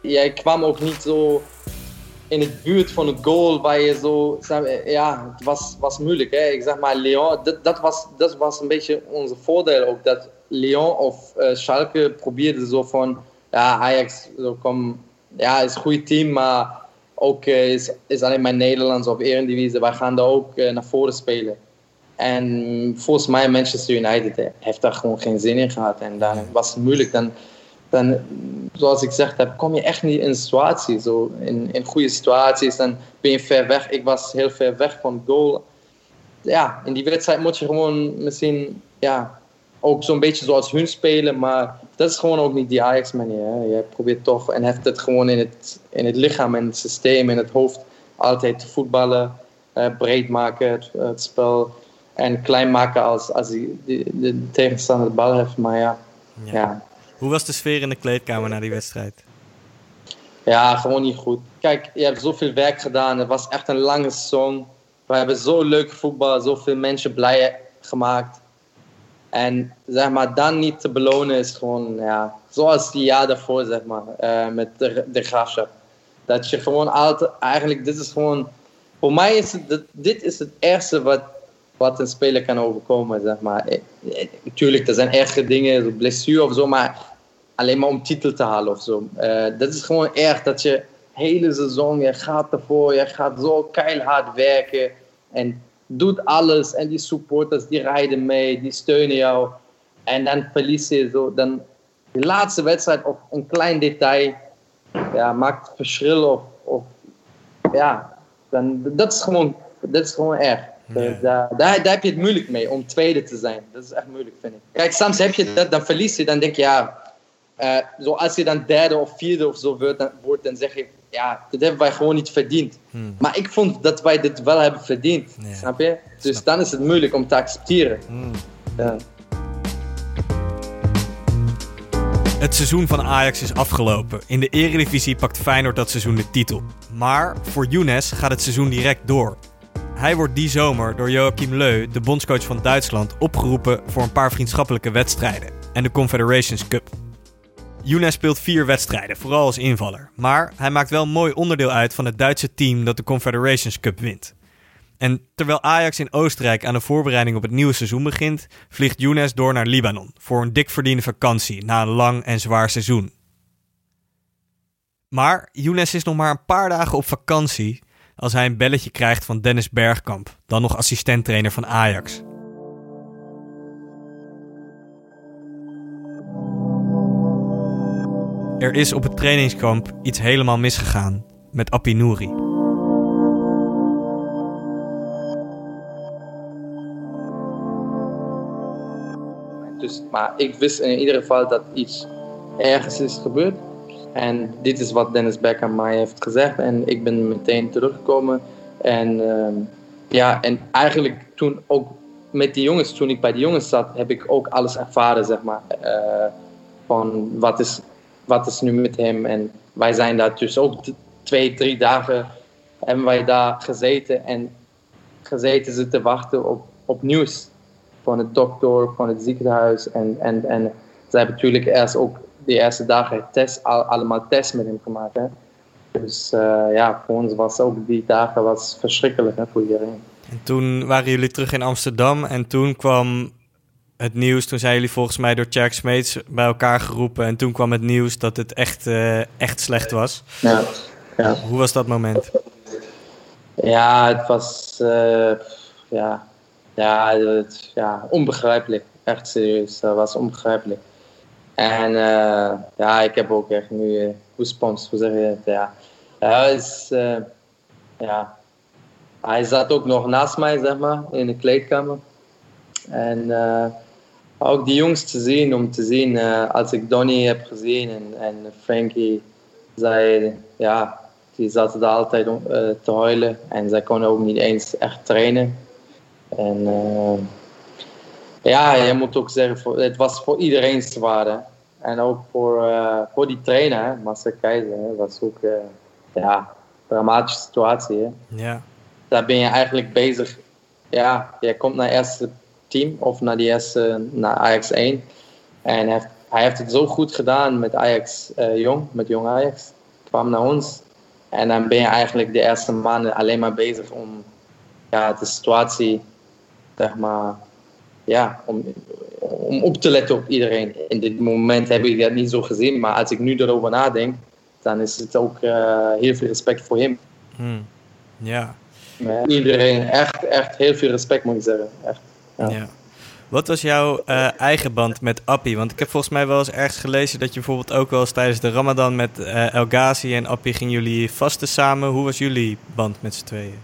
Jij kwam ook niet zo in het buurt van een goal waar je zo. Ja, het was, was moeilijk. Hè? Ik zeg maar, Lyon, dat, dat, was, dat was een beetje onze voordeel ook. Dat Lyon of uh, Schalke probeerde zo van. Ja, Ajax zo kom, ja, is een goed team, maar ook uh, is, is alleen maar Nederlands of Eredivisie. Wij gaan daar ook uh, naar voren spelen. En volgens mij Manchester United heeft daar gewoon geen zin in gehad. En dan was het moeilijk. Dan, dan, zoals ik zeg heb, kom je echt niet in situaties. Zo in, in goede situaties, dan ben je ver weg. Ik was heel ver weg van goal. Ja, in die wedstrijd moet je gewoon misschien ja, ook zo'n beetje zoals hun spelen. Maar dat is gewoon ook niet die Ajax-manier. Je probeert toch en heeft het gewoon in het, in het lichaam, in het systeem, in het hoofd altijd te voetballen. Uh, breed maken, het, het, spel. En klein maken als, als die, de, de tegenstander de bal heeft. Maar ja, ja. ja hoe was de sfeer in de kleedkamer na die wedstrijd? Ja, gewoon niet goed. Kijk, je hebt zoveel werk gedaan. Het was echt een lange song. We hebben zo leuk voetbal, zoveel mensen blij gemaakt. En zeg maar, dan niet te belonen is gewoon, ja, zoals die jaar daarvoor, zeg maar, uh, met de, de graafschap. Dat je gewoon altijd, eigenlijk, dit is gewoon, voor mij is het, dit is het ergste wat, wat een speler kan overkomen, zeg maar. Natuurlijk, eh, er zijn erge dingen, blessure of zo, maar alleen maar om titel te halen of zo. Uh, dat is gewoon erg dat je hele seizoen, je gaat ervoor, je gaat zo keihard werken en doet alles. En die supporters, die rijden mee, die steunen jou. En dan verlies je zo, dan de laatste wedstrijd op een klein detail ja, maakt verschil of, of ja, dan, dat is gewoon, dat is gewoon erg. Dus, daar, daar, heb je het moeilijk mee om tweede te zijn. Dat is echt moeilijk, vind ik. Kijk, soms heb je dat, dan verlies je, dan denk je, ja, uh, zo als je dan derde of vierde of zo wordt, dan, wordt, dan zeg je, ja, dat hebben wij gewoon niet verdiend. Hmm. Maar ik vond dat wij dit wel hebben verdiend, ja. snap je? Dus snap. dan is het moeilijk om te accepteren. Hmm. Ja. Het seizoen van Ajax is afgelopen. In de Eredivisie pakt Feyenoord dat seizoen de titel. Maar voor Younes gaat het seizoen direct door. Hij wordt die zomer door Joachim Leu, de bondscoach van Duitsland, opgeroepen voor een paar vriendschappelijke wedstrijden en de Confederations Cup. Younes speelt vier wedstrijden, vooral als invaller. Maar hij maakt wel een mooi onderdeel uit van het Duitse team dat de Confederations Cup wint. En terwijl Ajax in Oostenrijk aan de voorbereiding op het nieuwe seizoen begint, vliegt Younes door naar Libanon voor een dik verdiende vakantie na een lang en zwaar seizoen. Maar Younes is nog maar een paar dagen op vakantie als hij een belletje krijgt van Dennis Bergkamp, dan nog assistenttrainer van Ajax. Er is op het trainingskamp iets helemaal misgegaan met Appinouri. Dus, maar ik wist in ieder geval dat iets ergens is gebeurd. En dit is wat Dennis Beck mij heeft gezegd. En ik ben meteen teruggekomen. En ehm, ja, en eigenlijk toen ook met die jongens, toen ik bij de jongens zat, heb ik ook alles ervaren, zeg maar. Eh, van wat is, wat is nu met hem? En wij zijn daar dus ook twee, drie dagen hebben wij daar gezeten en gezeten ze te wachten op, op nieuws van het dokter, van het ziekenhuis. En, en, en ze hebben natuurlijk eerst ook de eerste dagen test, al, allemaal tests met hem gemaakt. Hè. Dus uh, ja, voor ons was ook die dagen was verschrikkelijk hè, voor iedereen. En toen waren jullie terug in Amsterdam en toen kwam het nieuws. Toen zijn jullie volgens mij door Jack Smeets bij elkaar geroepen. En toen kwam het nieuws dat het echt, uh, echt slecht was. Ja, ja. Hoe was dat moment? Ja, het was uh, ja, ja, het, ja, onbegrijpelijk. Echt serieus, dat was onbegrijpelijk. En uh, ja, ik heb ook echt nu uh, goosebumps, hoe zeg je het? Ja, ja, is, uh, ja. Hij zat ook nog naast mij, zeg maar, in de kleedkamer. En ook die jongens te zien, om te zien, als ik Donny heb gezien en, en Frankie, zij, ja, die zaten daar altijd te huilen. En zij konden ook niet eens echt trainen. En ja, je moet ook zeggen, het was voor iedereen zwaar. Hè? En ook voor, uh, voor die trainer, Marcel Keizer, was ook uh, ja, een dramatische situatie. Hè? Ja. Daar ben je eigenlijk bezig. Ja, je komt naar het eerste team of naar, die eerste, naar Ajax 1. En hij heeft, hij heeft het zo goed gedaan met Ajax uh, Jong, met Jong Ajax. Kwam naar ons. En dan ben je eigenlijk de eerste maanden alleen maar bezig om ja, de situatie, zeg maar, ja, om, om op te letten op iedereen. In dit moment heb ik dat niet zo gezien, maar als ik nu erover nadenk, dan is het ook uh, heel veel respect voor hem. Hmm. Ja. iedereen, echt, echt heel veel respect moet ik zeggen. Echt, ja. ja. Wat was jouw uh, eigen band met Appie? Want ik heb volgens mij wel eens ergens gelezen dat je bijvoorbeeld ook wel eens tijdens de Ramadan met uh, El Ghazi en Appie gingen jullie vasten samen. Hoe was jullie band met z'n tweeën?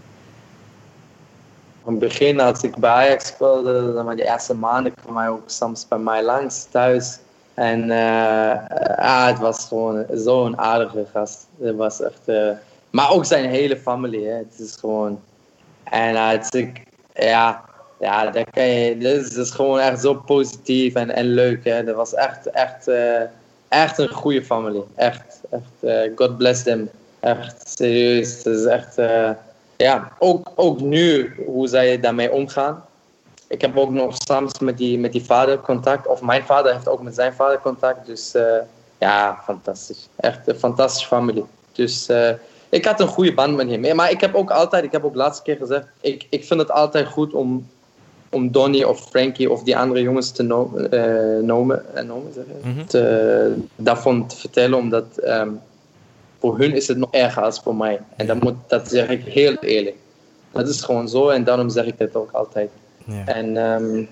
Van het begin, als ik bij Ajax speelde, dan de eerste maanden kwam hij ook soms bij mij langs thuis. En uh, ah, het was gewoon zo'n aardige gast. Het was echt, uh, maar ook zijn hele familie. Hè. Het is gewoon. En het is, ja, ja, dat kan je, dit is gewoon echt zo positief en, en leuk. Hè. Dat was echt, echt, echt een goede familie. Echt, echt. God bless them. Echt serieus. Het is echt ja, ook, ook nu hoe zij daarmee omgaan. Ik heb ook nog soms met die, met die vader contact, of mijn vader heeft ook met zijn vader contact. Dus uh, ja, fantastisch. Echt een fantastische familie. Dus uh, ik had een goede band met hem. Maar ik heb ook altijd, ik heb ook laatste keer gezegd, ik, ik vind het altijd goed om, om Donny of Frankie of die andere jongens te no uh, nomen, mm -hmm. te, daarvan te vertellen, omdat um, voor hun is het nog erger als voor mij. En dat, moet, dat zeg ik heel eerlijk. Dat is gewoon zo en daarom zeg ik dit ook altijd. Ja. En um,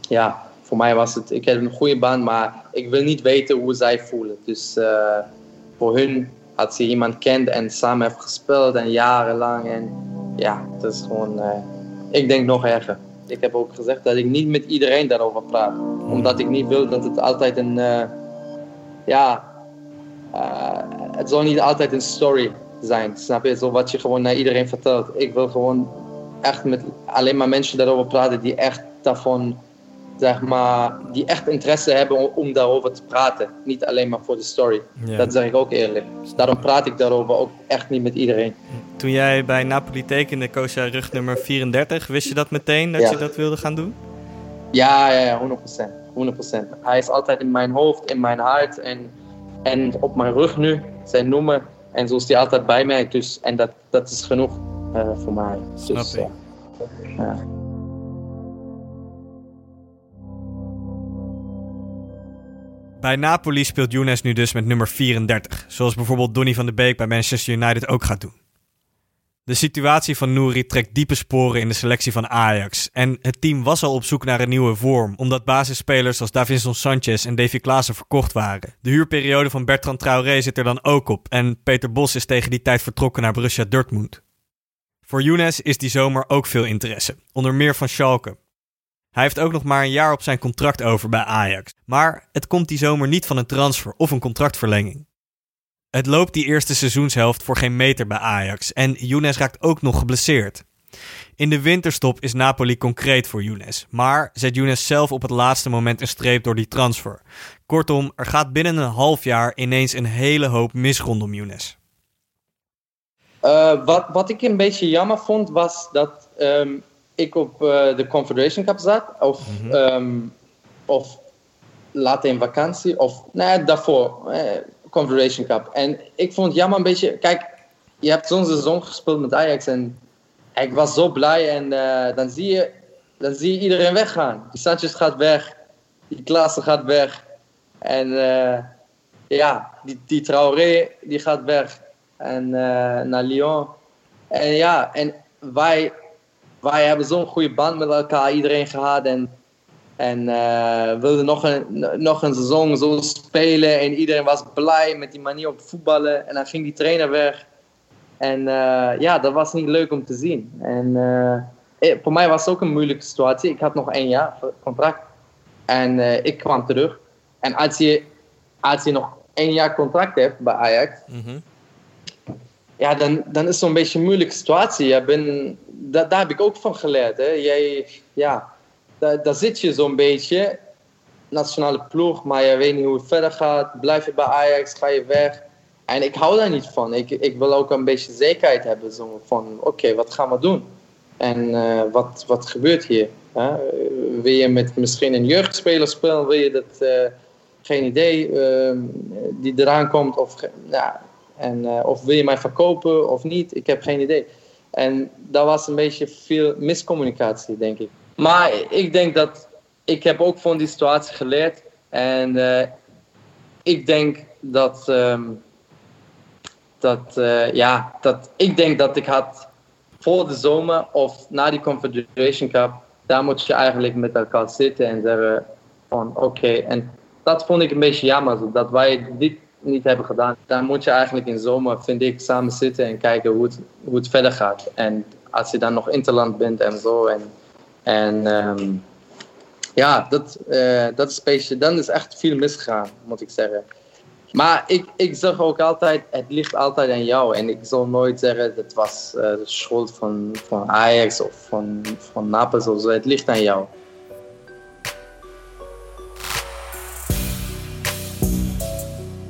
ja, voor mij was het, ik heb een goede baan, maar ik wil niet weten hoe zij voelen. Dus uh, voor hun, als je iemand kent en samen heeft gespeeld en jarenlang, en ja, dat is gewoon, uh, ik denk nog erger. Ik heb ook gezegd dat ik niet met iedereen daarover praat. Omdat ik niet wil dat het altijd een, uh, ja, het zal niet altijd een story zijn. Snap je? Zo wat je gewoon naar iedereen vertelt. Ik wil gewoon echt met alleen maar mensen daarover praten die echt daarvan, zeg maar, die echt interesse hebben om, daarover te praten. Niet alleen maar voor de story. Ja. Dat zeg ik ook eerlijk. Dus daarom praat ik daarover ook echt niet met iedereen. Toen jij bij Napoli tekende, koos jij rug nummer 34. Wist je dat meteen dat Ja. je dat wilde gaan doen? Ja, ja, ja 100%. 100%. Hij is altijd in mijn hoofd, in mijn hart en, en op mijn rug nu, zijn nummer. En zo is hij altijd bij mij. Dus, en dat, dat is genoeg eh, voor mij. Snap dus, ik. Ja. Bij Napoli speelt Younes nu dus met nummer 34. Zoals bijvoorbeeld Donny van de Beek bij Manchester United ook gaat doen. De situatie van Nouri trekt diepe sporen in de selectie van Ajax. En het team was al op zoek naar een nieuwe vorm, omdat basisspelers als Davinson Sanchez en Davy Klaassen verkocht waren. De huurperiode van Bertrand Traoré zit er dan ook op en Peter Bos is tegen die tijd vertrokken naar Borussia Dortmund. Voor Younes is die zomer ook veel interesse, onder meer van Schalke. Hij heeft ook nog maar een jaar op zijn contract over bij Ajax, maar het komt die zomer niet van een transfer of een contractverlenging. Het loopt die eerste seizoenshelft voor geen meter bij Ajax en Younes raakt ook nog geblesseerd. In de winterstop is Napoli concreet voor Younes, maar zet Younes zelf op het laatste moment een streep door die transfer. Kortom, er gaat binnen een half jaar ineens een hele hoop mis rondom Younes. Uh, wat, wat ik een beetje jammer vond, was dat um, ik op uh, de Confederation Cup zat. Of, mm -hmm. um, of later in vakantie. Of nee, daarvoor. Uh, Confederation Cup. En ik vond het jammer een beetje... Kijk, je hebt zo'n seizoen gespeeld met Ajax. En ik was zo blij. En uh, dan, zie je, dan zie je iedereen weggaan. Die Sanchez gaat weg. Die Klaassen gaat weg. En ja, die, die Traoré die gaat weg en uh, naar Lyon. En ja, en wij, wij hebben zo'n goede band met elkaar, iedereen gehad. En, en uh, wilden nog een, nog een seizoen zo spelen. En iedereen was blij met die manier op voetballen. En dan ging die trainer weg. En uh, ja, dat was niet leuk om te zien. En voor mij was het ook een moeilijke situatie. Ik had nog één jaar contract. En ik kwam terug. En als je, als je nog één jaar contract hebt bij Ajax. Mm -hmm ja, dan, dan is het zo'n beetje een moeilijke situatie. Ja, ben, daar, daar heb ik ook van geleerd. Hè. Jij, ja, daar, daar zit je zo'n beetje, nationale ploeg, maar je weet niet hoe het verder gaat. Blijf je bij Ajax, ga je weg. En ik hou daar niet van. Ik, ik wil ook een beetje zekerheid hebben. Zo van, oké, wat gaan we doen? En uh, wat, wat gebeurt hier? Hè? Wil je met misschien een jeugdspeler spelen? Wil je dat... Uh, geen idee uh, die eraan komt. Of, ja, en, uh, of wil je mij verkopen of niet? Ik heb geen idee. En dat was een beetje veel miscommunicatie, denk ik. Maar ik denk dat ik heb ook van die situatie geleerd. En uh, ik denk dat, um, dat, uh, ja, dat ik denk dat ik had voor de zomer of na die Confederation Cup, daar moet je eigenlijk met elkaar zitten en zeggen van oké. En dat vond ik een beetje jammer, dat wij dit niet hebben gedaan. Dan moet je eigenlijk in zomer, vind ik, samen zitten en kijken hoe het, hoe het verder gaat. En als je dan nog interland bent en zo. En, en um, ja, dat, uh, dat beetje, dan is echt veel misgegaan, moet ik zeggen. Maar ik, ik zeg ook altijd, het ligt altijd aan jou. En ik zal nooit zeggen, dat was uh, de schuld van, van Ajax of van, van Napels of zo. Het ligt aan jou.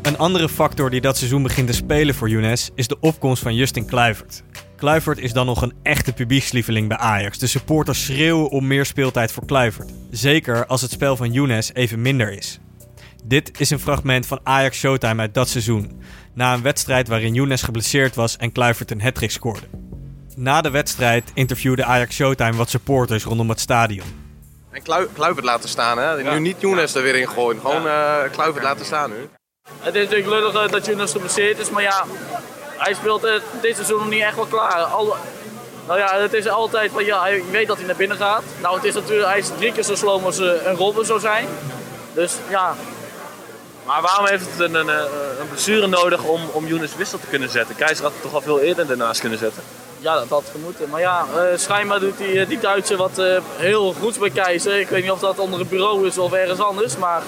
Een andere factor die dat seizoen begint te spelen voor Younes is de opkomst van Justin Kluivert. Kluivert is dan nog een echte publiekslieveling bij Ajax. De supporters schreeuwen om meer speeltijd voor Kluivert. Zeker als het spel van Younes even minder is. Dit is een fragment van Ajax Showtime uit dat seizoen. Na een wedstrijd waarin Younes geblesseerd was en Kluivert een hattrick scoorde. Na de wedstrijd interviewde Ajax Showtime wat supporters rondom het stadion. En Kluivert laten staan, hè? Ja. Nu niet Younes er weer in gooien. Gewoon uh, Kluivert laten staan nu. Het is natuurlijk lullig uh, dat Younes geblesseerd is, maar ja, hij speelt uh, dit seizoen nog niet echt wel klaar. Al, nou ja, het is altijd van ja, hij weet dat hij naar binnen gaat. Nou, het is natuurlijk, hij is drie keer zo sloom als uh, een Robben zou zijn. Dus ja. Maar waarom heeft het een, een, een blessure nodig om, om Younes wissel te kunnen zetten? Keizer had het toch al veel eerder ernaast kunnen zetten? Ja, dat had gemoeten. Maar ja, uh, schijnbaar doet die, die Duitser wat heel goeds bij Keizer. Ik weet niet of dat onder het bureau is of ergens anders. Maar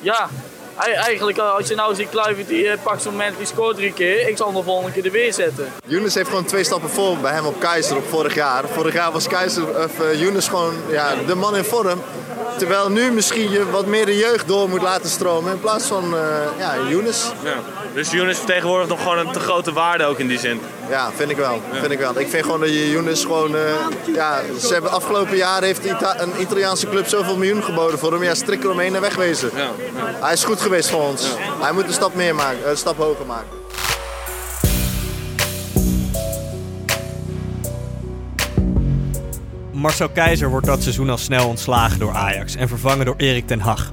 ja, Eigenlijk, als je nou ziet, Kluivert die pakt zo'n moment, die scoort drie keer. Ik zal hem de volgende keer er weer zetten. Younes heeft gewoon twee stappen voor bij hem op Keizer op vorig jaar. Vorig jaar was Keizer, of uh, Younes gewoon ja, de man in vorm. Terwijl nu misschien je wat meer de jeugd door moet laten stromen in plaats van uh, ja, Younes. Ja. Dus Younes vertegenwoordigt nog gewoon een te grote waarde ook in die zin? Ja, vind ik wel. Ja. Vind ik, wel. ik vind gewoon dat je Younes gewoon... Uh, ja, ze hebben afgelopen jaar heeft Ita een Italiaanse club zoveel miljoen geboden voor hem. Ja, strik eromheen en wegwezen. Ja. Hij is goed geweest voor ons. Hij moet een stap meer maken, een stap hoger maken. Marcel Keizer wordt dat seizoen al snel ontslagen door Ajax en vervangen door Erik ten Hag.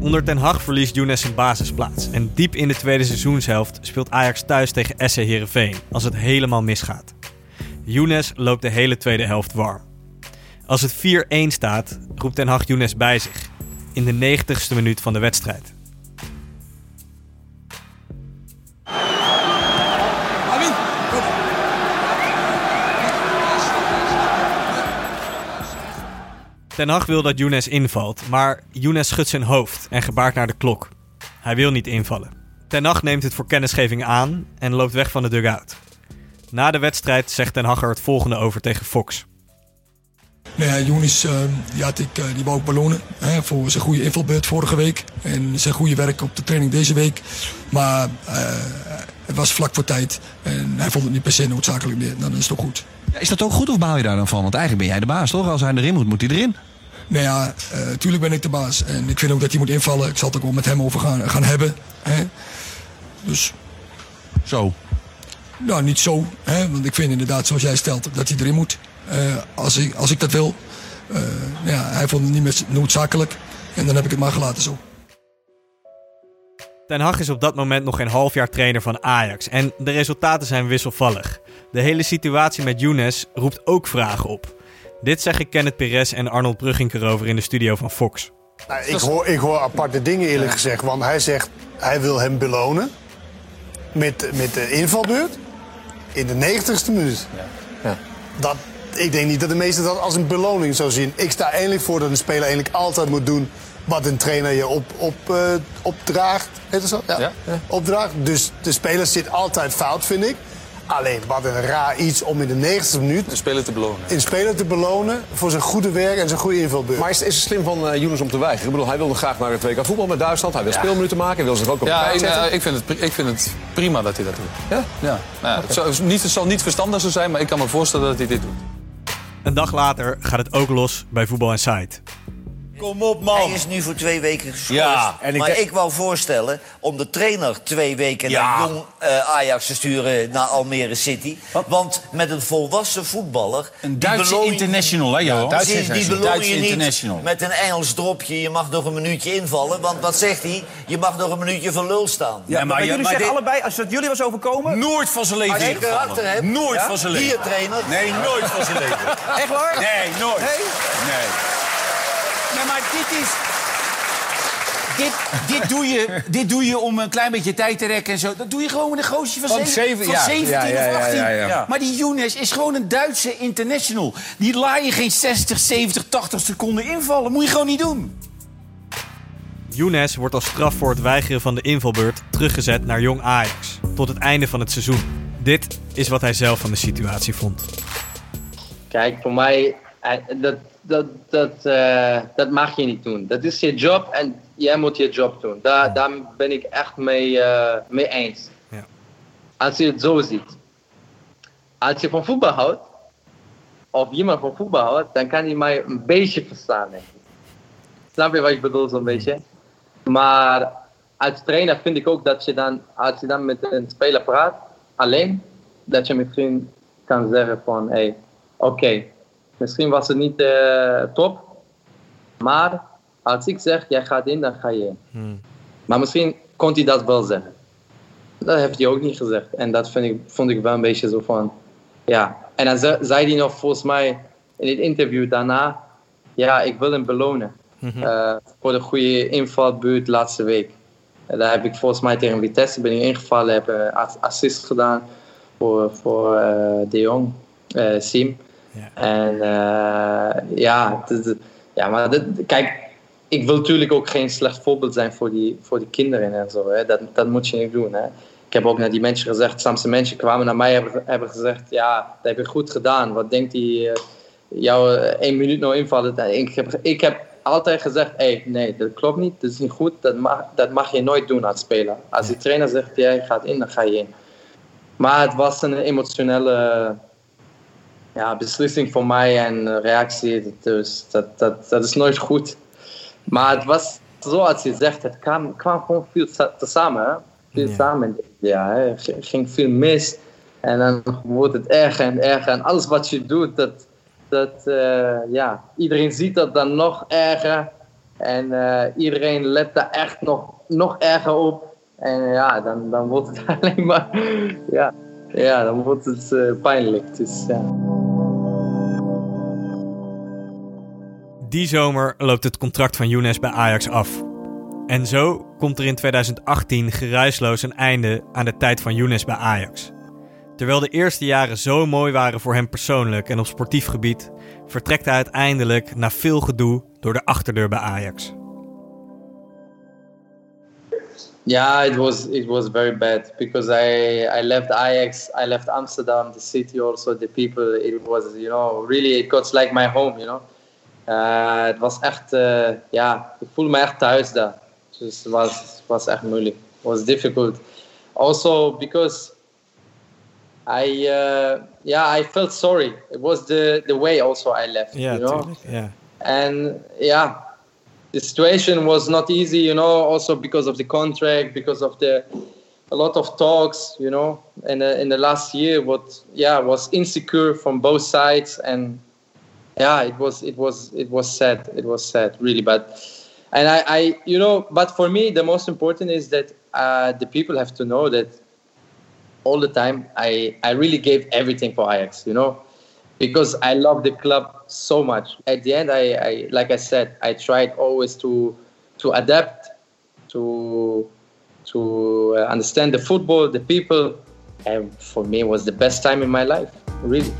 Onder ten Hag verliest Younes zijn basisplaats en diep in de tweede seizoenshelft speelt Ajax thuis tegen SC Heerenveen als het helemaal misgaat. Younes loopt de hele tweede helft warm. Als het 4-1 staat, roept Ten Hag Younes bij zich. In de 90ste minuut van de wedstrijd. Ten Hag wil dat Younes invalt, maar Younes schudt zijn hoofd en gebaart naar de klok. Hij wil niet invallen. Ten Hag neemt het voor kennisgeving aan en loopt weg van de dugout. Na de wedstrijd zegt Ten Hag er het volgende over tegen Fox. Nee, nou Younes uh, die, had ik, uh, die wou ik belonen hè, voor zijn goede invalbeurt vorige week. En zijn goede werk op de training deze week. Maar uh, het was vlak voor tijd. En hij vond het niet per se noodzakelijk meer. Nou, dan is het toch goed. Ja, is dat ook goed of baal je daar dan van? Want eigenlijk ben jij de baas, toch? Als hij erin moet, moet hij erin. Nou ja, tuurlijk ben ik de baas. En ik vind ook dat hij moet invallen. Ik zal het ook wel met hem over gaan, gaan hebben. Hè. Dus... Zo? Nou, niet zo. Hè? Want ik vind inderdaad, zoals jij stelt, dat hij erin moet. Uh, als, ik, als ik dat wil. Uh, ja, hij vond het niet meer noodzakelijk. En dan heb ik het maar gelaten zo. Ten Hag is op dat moment nog geen half jaar trainer van Ajax. En de resultaten zijn wisselvallig. De hele situatie met Younes roept ook vragen op. Dit zeggen Kenneth Perez en Arnold Brugging erover in de studio van Fox. Nou, ik, hoor, ik hoor aparte dingen eerlijk gezegd. Want hij zegt, hij wil hem belonen. Met, met de invalbeurt. In de 90ste minuut. Ja. Ja. Dat, ik denk niet dat de meesten dat als een beloning zou zien. Ik sta eigenlijk voor dat een speler eigenlijk altijd moet doen wat een trainer je op, op, uh, opdraagt. Heet het zo? Ja. ja. Opdraagt. Dus de speler zit altijd fout, vind ik. Alleen, wat een raar iets om in de 90 minuut... Een speler te belonen. Een speler te belonen voor zijn goede werk en zijn goede invalbeurt. Maar is, is het slim van uh, Younes om te weigeren? Ik bedoel, hij wilde graag naar het WK voetbal met Duitsland. Hij wil ja. speelminuten maken. Hij wil zich ook op ja, de Ja, ik, vind het, ik vind het prima dat hij dat doet. Ja? Ja. Nou, ja het, zal niet, het zal niet verstandig zo zijn, maar ik kan me voorstellen dat hij dit doet. Een dag later gaat het ook los bij Voetbal Insight. Kom op, man. Hij is nu voor twee weken geschorst. Ja, en ik maar ik wou voorstellen om de trainer twee weken ja. naar jong uh, Ajax te sturen naar Almere City. Wat? Want met een volwassen voetballer... Een Duitse international, hè, Johan? Ja, die, die beloon je niet met een Engels dropje. Je mag nog een minuutje invallen. Want wat zegt hij? Je mag nog een minuutje voor lul staan. Ja, maar, maar, jullie zeggen dit... allebei, als dat jullie was overkomen... Nooit van zijn leven Als je karakter hebt... Nooit van zijn leven. trainer. Nee, nooit van zijn leven. Echt waar? Nee, nooit. Nee? Nee. Nee, maar dit is... Dit, dit, doe je, dit doe je om een klein beetje tijd te rekken en zo. Dat doe je gewoon met een goosje van, van, zeven, van ja, 17 ja, ja, of 18. Ja, maar die Younes is gewoon een Duitse international. Die laat je geen 60, 70, 80 seconden invallen. Moet je gewoon niet doen. Younes wordt als straf voor het weigeren van de invalbeurt teruggezet naar Jong Ajax. Tot het einde van het seizoen. Dit is wat hij zelf van de situatie vond. Kijk, voor mij, dat, dat, dat, uh, dat mag je niet doen. Dat is je job en jij moet je job doen. Daar, daar ben ik echt mee, uh, mee eens. Ja. Als je het zo ziet. Als je van voetbal houdt, of iemand van voetbal houdt, dan kan hij mij een beetje verstaan. Denk ik. Snap je wat ik bedoel, zo'n beetje? Maar als trainer vind ik ook dat je dan, als je dan met een speler praat, alleen, dat je misschien kan zeggen van, hé, hey, oké, okay, Misschien was het niet uh, top. Maar als ik zeg, jij gaat in, dan ga je in. Hmm. Maar misschien kon hij dat wel zeggen. Dat heeft hij ook niet gezegd. En dat vind ik, vond ik wel een beetje zo van... Ja. En dan zei hij nog volgens mij in het interview daarna... Ja, ik wil hem belonen. Mm uh, voor de goede invalbeurt laatste week. En daar heb ik volgens mij tegen Vitesse ben ik ingevallen. Heb een assist gedaan voor, voor uh, De Jong, Sim. En uh, ja, ja, maar dit, kijk, ik wil natuurlijk ook geen slecht voorbeeld zijn voor die, voor die kinderen en zo. Hè. Dat, dat moet je niet doen. Hè. Ik heb ook naar die mensen gezegd, Samse mensen kwamen naar mij en hebben, hebben gezegd, ja, dat heb je goed gedaan. Wat denkt hij, uh, jou uh, één minuut nog invallen? Ik heb, ik heb altijd gezegd, hey, nee, dat klopt niet, dat is niet goed, dat mag, dat mag je nooit doen als speler. Als die trainer zegt, jij gaat in, dan ga je in. Maar het was een emotionele ja, beslissing voor mij en reactie. Dus dat, dat, dat is nooit goed. Maar het was zoals je zegt, het kwam, kwam gewoon veel te samen. Veel ja. samen. Ja, ging veel mis. En dan wordt het erger en erger. En alles wat je doet, dat, dat uh, ja, iedereen ziet dat dan nog erger. En uh, iedereen let daar echt nog, nog erger op. En ja, dan, dan wordt het <laughs> alleen maar, ja, ja, dan wordt het uh, pijnlijk. Dus, ja. Die zomer loopt het contract van Younes bij Ajax af. En zo komt er in 2018 geruisloos een einde aan de tijd van Younes bij Ajax. Terwijl de eerste jaren zo mooi waren voor hem persoonlijk en op sportief gebied, vertrekt hij uiteindelijk na veel gedoe door de achterdeur bij Ajax. Yeah, it was it was very bad because I I left Ajax, I left Amsterdam, the city also, the people. It was you know really it got like my home, you know. Uh, het was echt, uh, ja, ik voelde me echt thuis daar. Dus het was, was echt moeilijk. It was difficult. Also because I uh, yeah I felt sorry. It was the the way also I left. Yeah, you know. Yeah. And yeah, the situation was not easy. You know, also because of the contract, because of the a lot of talks. You know, in the, in the last year, what yeah was insecure from both sides, and yeah, it was it was it was sad. It was sad, really bad. And I, I you know, but for me, the most important is that uh, the people have to know that all the time. I, I really gave everything for Ajax, you know, because I love the club so much. At the end, I, I like I said, I tried always to to adapt, to to uh, understand the football, the people, and for me, was the best time in my life, really.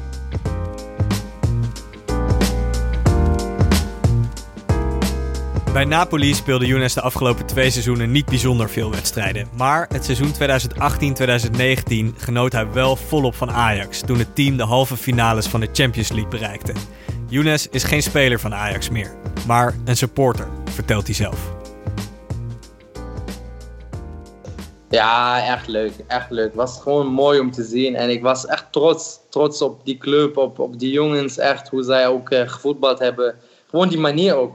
Bij Napoli speelde Younes de afgelopen twee seizoenen niet bijzonder veel wedstrijden. Maar het seizoen 2018-2019 genoot hij wel volop van Ajax toen het team de halve finales van de Champions League bereikte. Younes is geen speler van Ajax meer, maar een supporter, vertelt hij zelf. Ja, echt leuk. Echt leuk. Het was gewoon mooi om te zien. En ik was echt trots, trots op die club, op, op die jongens. Echt hoe zij ook uh, gevoetbald hebben. Gewoon die manier ook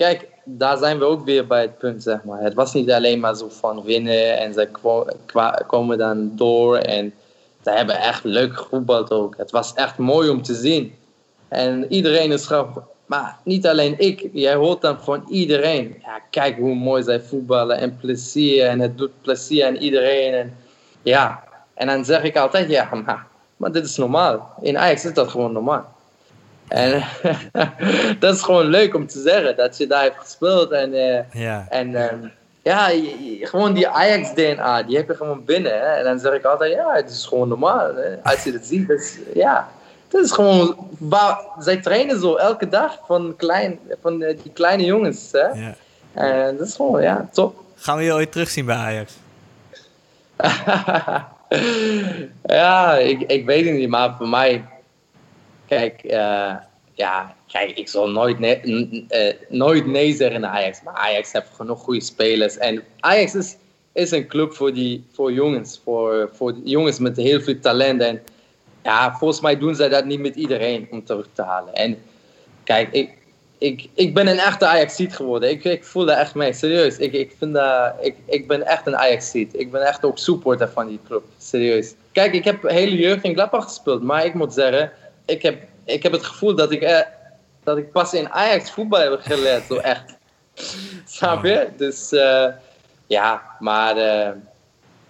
kijk, daar zijn we ook weer bij het punt, zeg maar. Het was niet alleen maar zo van winnen en ze komen dan door. En ze hebben echt leuk gevoetbald ook. Het was echt mooi om te zien. En iedereen is grappig. Maar niet alleen ik, jij hoort dan van iedereen. Ja, kijk hoe mooi zij voetballen en plezier. En het doet plezier aan iedereen. En, ja, en dan zeg ik altijd, ja, maar, maar dit is normaal. In Ajax is dat gewoon normaal. En <laughs> dat is gewoon leuk om te zeggen, dat je daar hebt gespeeld. En, uh, ja, en uh, ja gewoon die Ajax-DNA, die heb je gewoon binnen. Hè? En dan zeg ik altijd, ja, het is gewoon normaal. Hè? Als je dat ziet, ja, dat is gewoon... Waar, zij trainen zo elke dag van, klein, van uh, die kleine jongens. Hè? Ja. En dat is gewoon, ja, top. Gaan we je ooit terugzien bij Ajax? <laughs> ja, ik, ik weet het niet, maar voor mij Kijk, uh, ja, kijk, ik zal nooit nee, uh, nooit nee zeggen naar Ajax. Maar Ajax heeft genoeg goede spelers. En Ajax is, is een club voor, die, voor jongens. Voor, voor jongens met heel veel talent. En ja, volgens mij doen zij dat niet met iedereen om terug te halen. En kijk, ik, ik, ik ben een echte Ajax-seat geworden. Ik, ik voel dat echt mee, serieus. Ik, ik, vind dat, ik, ik ben echt een Ajax-seat. Ik ben echt ook supporter van die club, serieus. Kijk, ik heb hele jeugd in Gladbach gespeeld. Maar ik moet zeggen, ik heb, ik heb het gevoel dat ik, eh, dat ik pas in Ajax voetbal heb geleerd. Zo echt. <laughs> Snap je? Dus uh, ja, maar uh,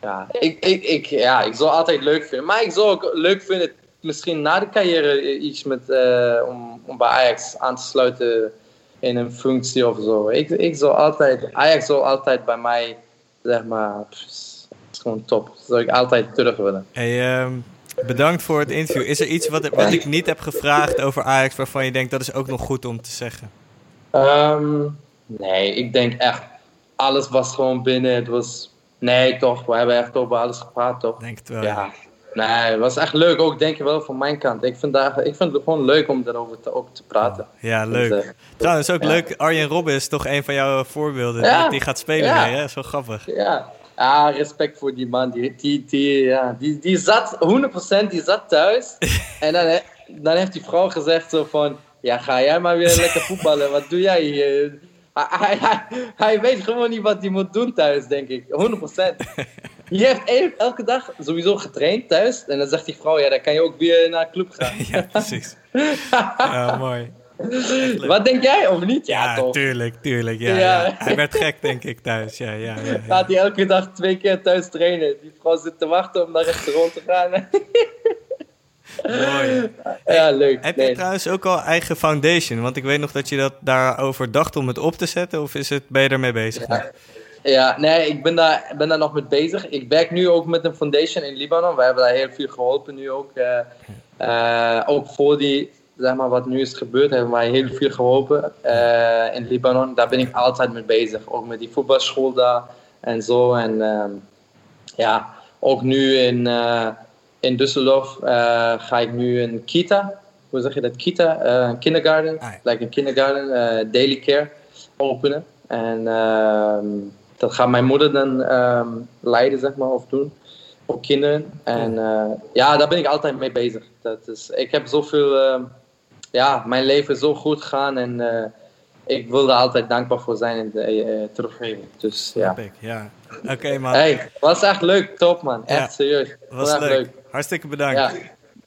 ja, ik, ik, ik, ja, ik zal altijd leuk vinden. Maar ik zou ook leuk vinden, misschien na de carrière, iets met, uh, om, om bij Ajax aan te sluiten in een functie of zo. Ik, ik zal altijd, Ajax zal altijd bij mij, zeg maar, is gewoon top. Dat zou ik altijd terug willen. Hey, um, Bedankt voor het interview. Is er iets wat, wat ik niet heb gevraagd over Ajax waarvan je denkt dat is ook nog goed om te zeggen? Um, nee, ik denk echt alles was gewoon binnen. Het was nee toch, we hebben echt over alles gepraat toch? Denk het wel. Ja. Nee, het was echt leuk ook, denk ik wel, van mijn kant. Ik vind, daar, ik vind het gewoon leuk om daarover te, ook te praten. Ja, leuk. Dus, uh, Trouwens, ook leuk, Arjen Robben is toch een van jouw voorbeelden. Ja. Die, die gaat spelen ja. mee, hè? Dat is wel grappig. Ja, Ah, respect voor die man. Die, die, die, ja, die, die zat 100% die zat thuis. <laughs> en dan, dan heeft die vrouw gezegd zo van... Ja, ga jij maar weer lekker voetballen. Wat doe jij hier? Hij, hij, hij, weet gewoon niet wat hij moet doen thuis, denk ik. 100%. Je <laughs> heeft elke dag sowieso getraind thuis. En dan zegt die vrouw, ja, dan kan je ook weer naar de club gaan. <laughs> ja, precies. ja, mooi. Wat denk jij, of niet? Ja, Ja, toch? tuurlijk, tuurlijk. Ja, Ja. ja. Hij werd gek, denk ik, thuis. Ja, ja. Gaat hij elke dag twee keer thuis trainen. Die vrouw zit te wachten om naar restaurant te gaan. Mooi. ja, leuk. Heb je trouwens ook al eigen foundation? Want ik weet nog dat je dat daarover dacht om het op te zetten. Of is het, ben je ermee bezig? Ja, nee, ik ben daar, ben daar nog mee bezig. Ik werk nu ook met een foundation in Libanon. We hebben daar heel veel geholpen nu ook. eh, eh, ook voor die, zeg maar, wat nu is gebeurd, hebben wij heel veel geholpen eh, in Libanon. Daar ben ik altijd mee bezig. Ook met die voetbalschool daar en zo. En ehm, ja, ook nu in, eh, in Düsseldorf eh, ga ik nu een kita. Hoe zeg je dat? Kita, een kindergarten. Like een kindergarten, daily care openen. En ehm, dat gaat mijn moeder dan ehm, leiden, zeg maar, of doen. Voor kinderen. En ja, daar ben ik altijd mee bezig. Dat is, ik heb zoveel... ja, mijn leven is zo goed gegaan. En eh, ik wil er altijd dankbaar voor zijn en eh, teruggeven. Dus ja. Ja. Oké, man. Hey, was echt leuk. Top, man. Echt serieus. Was echt leuk. Hartstikke bedankt. Ja.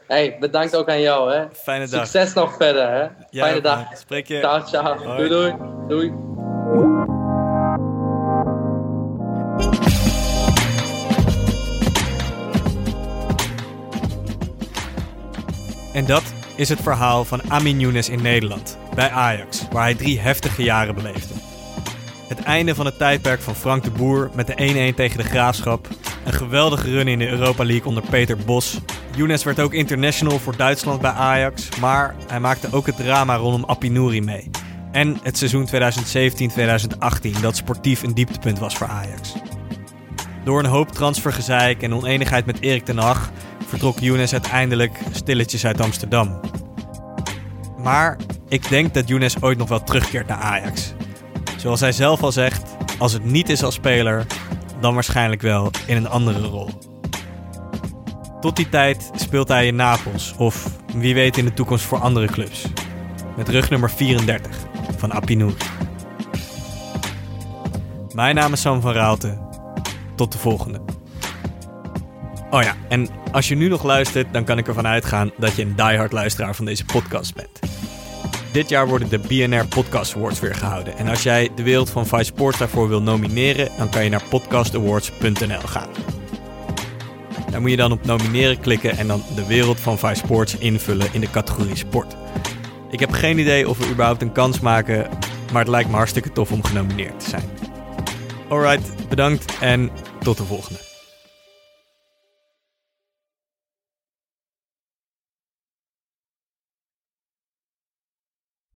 Hey, bedankt ook aan jou, hè. Fijne dag. Succes nog verder, hè. Ja, Fijne dag. man. Spreek je. Ciao, ciao. Hoi. Doei, doei. Doei. En dat is het verhaal van Amin Younes in Nederland, bij Ajax, waar hij drie heftige jaren beleefde. Het einde van het tijdperk van Frank de Boer met de 1-1 tegen de Graafschap. Een geweldige run in de Europa League onder Peter Bos. Younes werd ook international voor Duitsland bij Ajax, maar hij maakte ook het drama rondom Apinouri mee. En het seizoen 2017-2018 dat sportief een dieptepunt was voor Ajax. Door een hoop transfergezeik en oneenigheid met Erik ten Hag vertrok Younes uiteindelijk stilletjes uit Amsterdam. Maar ik denk dat Younes ooit nog wel terugkeert naar Ajax. Zoals hij zelf al zegt, als het niet is als speler, dan waarschijnlijk wel in een andere rol. Tot die tijd speelt hij in Napels of wie weet in de toekomst voor andere clubs. Met rugnummer 34 van Apinouri. Mijn naam is Sam van Raalte. Tot de volgende. Oh ja, en als je nu nog luistert, dan kan ik ervan uitgaan dat je een diehard luisteraar van deze podcast bent. Dit jaar worden de BNR Podcast Awards weer gehouden. En als jij de wereld van Vice Sports daarvoor wil nomineren, dan kan je naar podcastawards.nl gaan. Daar moet je dan op nomineren klikken en dan de wereld van Vice Sports invullen in de categorie sport. Ik heb geen idee of we überhaupt een kans maken, maar het lijkt me hartstikke tof om genomineerd te zijn. Alright, bedankt en tot de volgende.